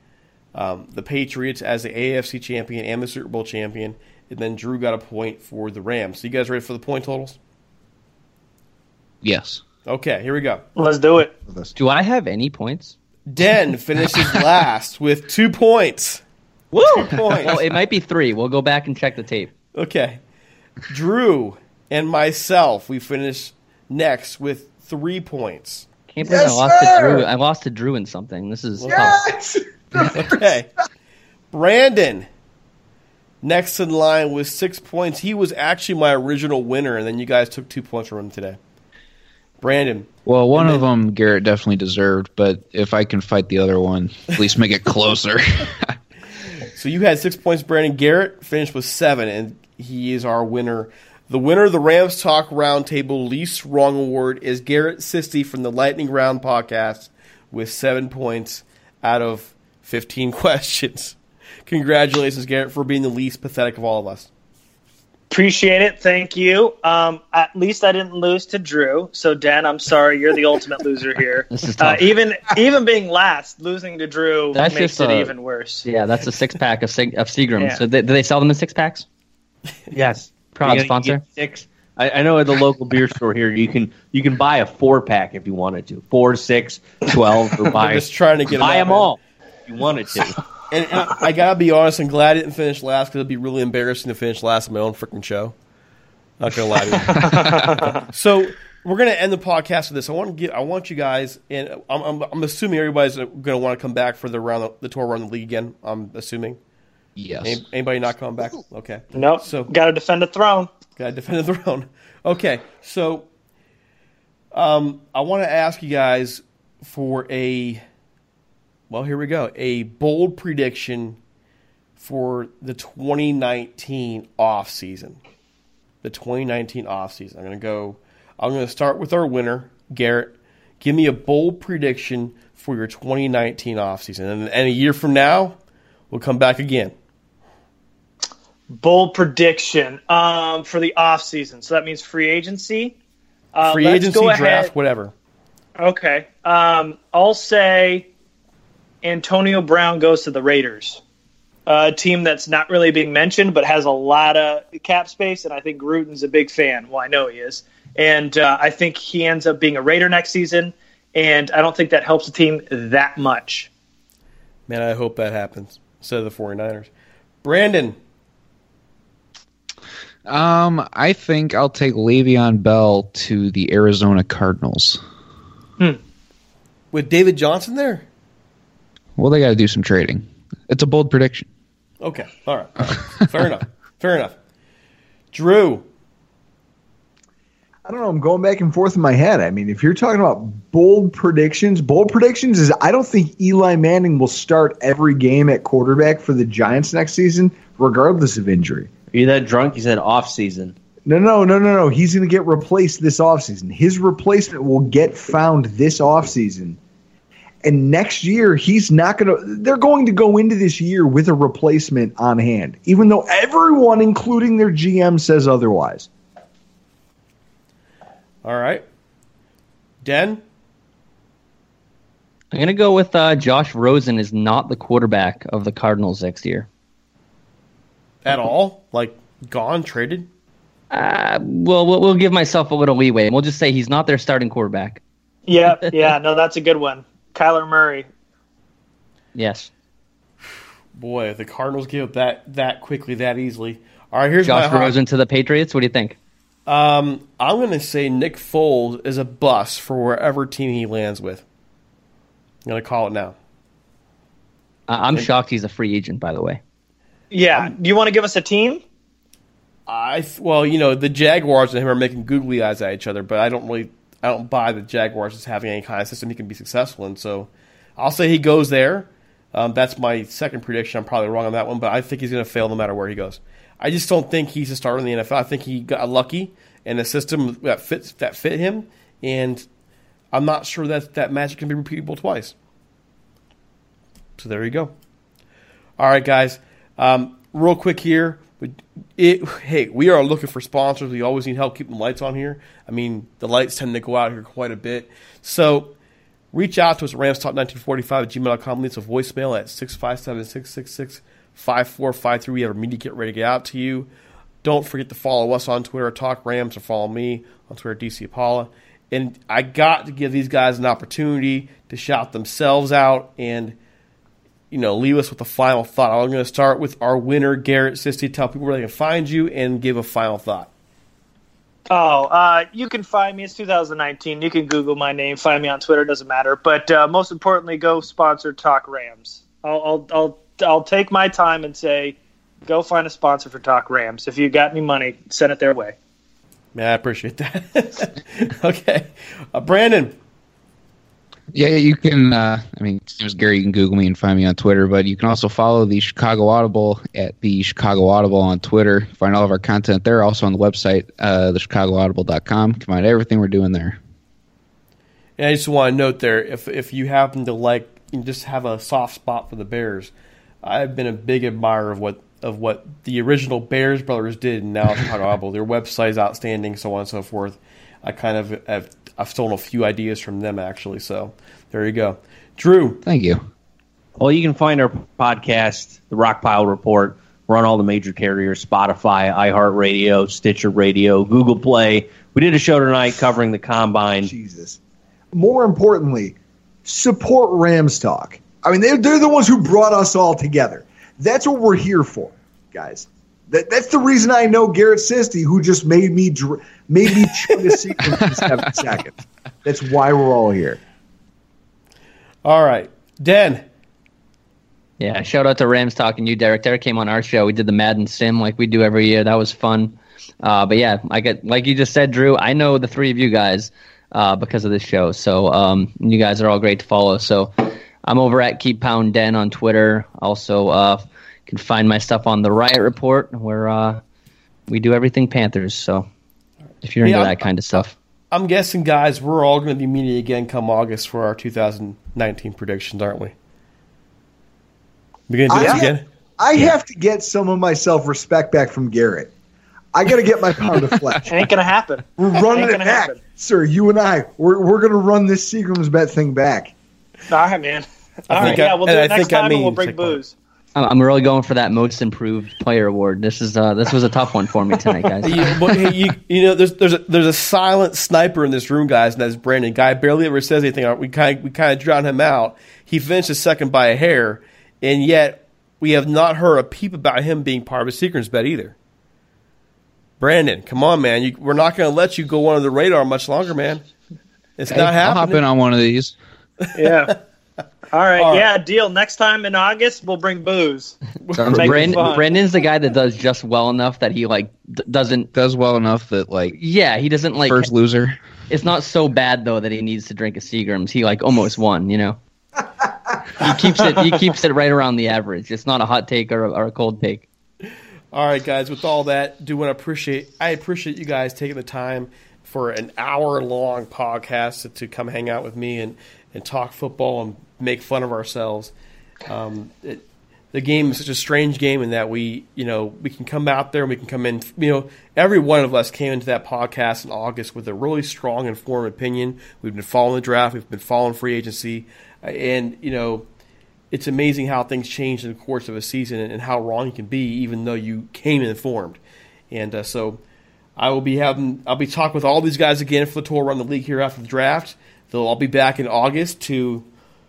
um, the Patriots as the AFC champion and the Super Bowl champion, and then Drew got a point for the Rams. So you guys ready for the point totals? Yes. Okay, here we go. Let's do it. Do I have any points? Den finishes last with two points. Woo! Two points. Well, it might be three. We'll go back and check the tape. Okay. Drew and myself, we finish next with three points. Can't believe Yes, I lost sir! to Drew. I lost to Drew in something. This is. Yes! Okay. Brandon, next in line with six points. He was actually my original winner, and then you guys took two points from him today. Brandon. Well, one And of them Garrett definitely deserved, but if I can fight the other one, at least make it closer. So you had six points, Brandon. Garrett finished with seven, and he is our winner. The winner of the Rams Talk Roundtable Least Wrong Award is Garrett Sisti from the Lightning Round podcast with seven points out of 15 questions. Congratulations, Garrett, for being the least pathetic of all of us. Appreciate it. Thank you. Um, at least I didn't lose to Drew. So Dan, I'm sorry. You're the ultimate loser here. This is Uh, tough. even even being last, losing to Drew That's makes just it a- even worse. Yeah, that's a six pack of Sig- of Seagrams. Yeah. So they, do they sell them in six packs? Yes. Proud You sponsor. get Six. I, I know at the local beer store here, you can you can buy a four pack if you wanted to. Four, six, twelve, or buy. just trying to get 'em buy out, them all. If you wanted to. And, and I, I gotta be honest, I'm glad I didn't finish last because it'd be really embarrassing to finish last in my own freaking show. Not gonna lie to you. so we're gonna end the podcast with this. I want to get, I want you guys, and I'm, I'm, I'm assuming everybody's gonna want to come back for the round, the tour around the league again. I'm assuming. Yes. Any- Anybody not coming back? Okay. Nope. So Got to defend the throne. Got to defend the throne. Okay, so um, I want to ask you guys for a well, here we go. A bold prediction for the 2019 off season. The 2019 off season. I'm going to go. I'm going to start with our winner, Garrett. Give me a bold prediction for your 2019 off season, and, and a year from now, we'll come back again. Bold prediction um, for the off season. So that means free agency. Uh, Free agency, draft, ahead- whatever. Okay. Um, I'll say Antonio Brown goes to the Raiders, a team that's not really being mentioned, but has a lot of cap space, and I think Gruden's a big fan. Well, I know he is, and uh, I think he ends up being a Raider next season, and I don't think that helps the team that much. Man, I hope that happens instead of the 49ers. Brandon, Um, I think I'll take Le'Veon Bell to the Arizona Cardinals. with David Johnson there? Well, they got to do some trading. It's a bold prediction. Okay. All right. All right. Fair enough. Fair enough. Drew, I don't know. I'm going back and forth in my head. I mean, if you're talking about bold predictions, bold predictions is I don't think Eli Manning will start every game at quarterback for the Giants next season, regardless of injury. Are you that drunk? You said off season. No, no, no, no, no. He's going to get replaced this offseason. His replacement will get found this offseason. And next year, he's not going to. They're going to go into this year with a replacement on hand, even though everyone, including their GM, says otherwise. all right. Den, I'm gonna go with uh, Josh Rosen is not the quarterback of the Cardinals next year. At all? Like, gone, traded? Uh, well, we'll we'll give myself a little leeway. and We'll just say he's not their starting quarterback. Yeah, yeah, no, that's a good one. Kyler Murray. Yes, Boy, the Cardinals give up that, that quickly, that easily. All right, here's Josh my hot- Rosen to the Patriots. What do you think? Um, I'm going to say Nick Foles is a bust for wherever team he lands with. I'm going to call it now. I- I'm shocked he's a free agent. By the way, Yeah. Do you want to give us a team? I well, you know, the Jaguars and him are making googly eyes at each other, but I don't really, I don't buy the Jaguars as having any kind of system he can be successful in. So, I'll say he goes there. Um, that's my second prediction. I'm probably wrong on that one, but I think he's going to fail no matter where he goes. I just don't think he's a starter in the NFL. I think he got lucky in a system that fits that fit him, and I'm not sure that that magic can be repeatable twice. So there you go. All right, guys. Um, real quick here. It, hey, we are looking for sponsors. We always need help keeping the lights on here. I mean, the lights tend to go out here quite a bit. So reach out to us at ramstalk1945 at gmail.com. Leave us a voicemail at 657 666 5453. We have a media kit ready to get out to you. Don't forget to follow us on Twitter, Talk Rams, or follow me on Twitter, DC Paula. And I got to give these guys an opportunity to shout themselves out and, you know, leave us with a final thought. I'm going to start with our winner, Garrett Sisti. Tell people where they can find you and give a final thought. Oh, uh, you can find me. It's 2019. You can Google my name, find me on Twitter. Doesn't matter. But uh, most importantly, go sponsor Talk Rams. I'll, I'll I'll I'll take my time and say, go find a sponsor for Talk Rams. If you got any money, send it their way. Yeah, I appreciate that. okay, uh, Brandon. Yeah, you can. Uh, I mean, as Gary, you can Google me and find me on Twitter, but you can also follow the Chicago Audible at the Chicago Audible on Twitter. Find all of our content there. Also on the website, uh, thechicagoaudible.com. Can find everything we're doing there. And I just want to note there, if if you happen to like, just have a soft spot for the Bears, I've been a big admirer of what of what the original Bears brothers did, and now Chicago Audible. Their website is outstanding, so on and so forth. I kind of have I've stolen a few ideas from them actually. So there you go, Drew. Thank you. Well, you can find our podcast, The Rock Pile Report. We're on all the major carriers Spotify, iHeartRadio, Stitcher Radio, Google Play. We did a show tonight covering the combine. Jesus. More importantly, support Rams Talk. I mean, they're, they're the ones who brought us all together. That's what we're here for, guys. That, that's the reason I know Garrett Sisti, who just made me dr- made me chug a secret in seven seconds. That's why we're all here. All right, Den. Yeah, shout out to Rams talking you, Derek. Derek came on our show. We did the Madden Sim like we do every year. That was fun. Uh, but yeah, I get like you just said, Drew. I know the three of you guys uh, because of this show. So um, you guys are all great to follow. So I'm over at Keep Pound Den on Twitter. Also, uh, can find my stuff on the Riot Report where uh, we do everything Panthers. So if you're into Yeah, that kind of stuff. I'm guessing, guys, we're all going to be meeting again come August for our 2019 predictions, aren't we? We going to do this I- again? I have to get some of my self respect back from Garrett. I got to get my pound of flesh. Ain't gonna happen. We're running Ain't it gonna back, happen. sir. You and I, we're we're gonna run this Seagram's bet thing back. All right, man. I All right, think I- yeah, we'll do it I next think I time, mean and we'll bring booze. part. Booze. I'm I'm really going for that most improved player award. This is uh, this was a tough one for me tonight, guys. you, but, hey, you, you know, there's there's a, there's a silent sniper in this room, guys, and that's Brandon. Guy barely ever says anything. We kind of, we kind of drown him out. He finishes second by a hair, and yet we have not heard a peep about him being part of a Seagram's bet either. Brandon, come on, man. You, we're not going to let you go under the radar much longer, man. It's Hey, not I'll happening. hop in on one of these. Yeah. All right, All right. yeah, deal. Next time in August, we'll bring booze. Sounds Brandon. Brandon's the guy that does just well enough that he like d- doesn't. Does well enough that like Yeah, he doesn't like. first loser. It's not so bad though that he needs to drink a Seagram's. He like almost won. You know. he keeps it. He keeps it right around the average. It's not a hot take or a, or a cold take. All right, guys. With all that, do want to appreciate. I appreciate you guys taking the time for an hour long podcast to, to come hang out with me and and talk football and make fun of ourselves. Um, it, the game is such a strange game in that we, you know, we can come out there and we can come in. You know, every one of us came into that podcast in August with a really strong, informed opinion. We've been following the draft. We've been following free agency, and you know, it's amazing how things change in the course of a season and how wrong you can be, even though you came informed. And uh, so, I will be having I'll be talking with all these guys again for the tour around the league here after the draft. They'll all be back in August to,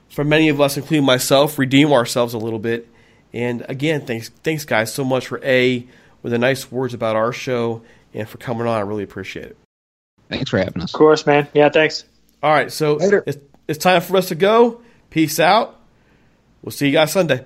for many of us, including myself, redeem ourselves a little bit. And again, thanks thanks guys so much for a with the nice words about our show and for coming on. I really appreciate it. Thanks for having us. Of course, man. Yeah, thanks. All right, so Later. it's, it's time for us to go. Peace out. We'll see you guys Sunday.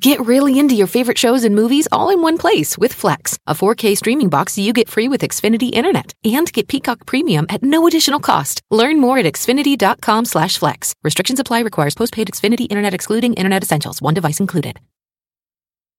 Get really into your favorite shows and movies all in one place with Flex, a 4K streaming box you get free with Xfinity Internet. And get Peacock Premium at no additional cost. Learn more at xfinity.com slash flex. Restrictions apply requires postpaid Xfinity Internet excluding Internet Essentials. One device included.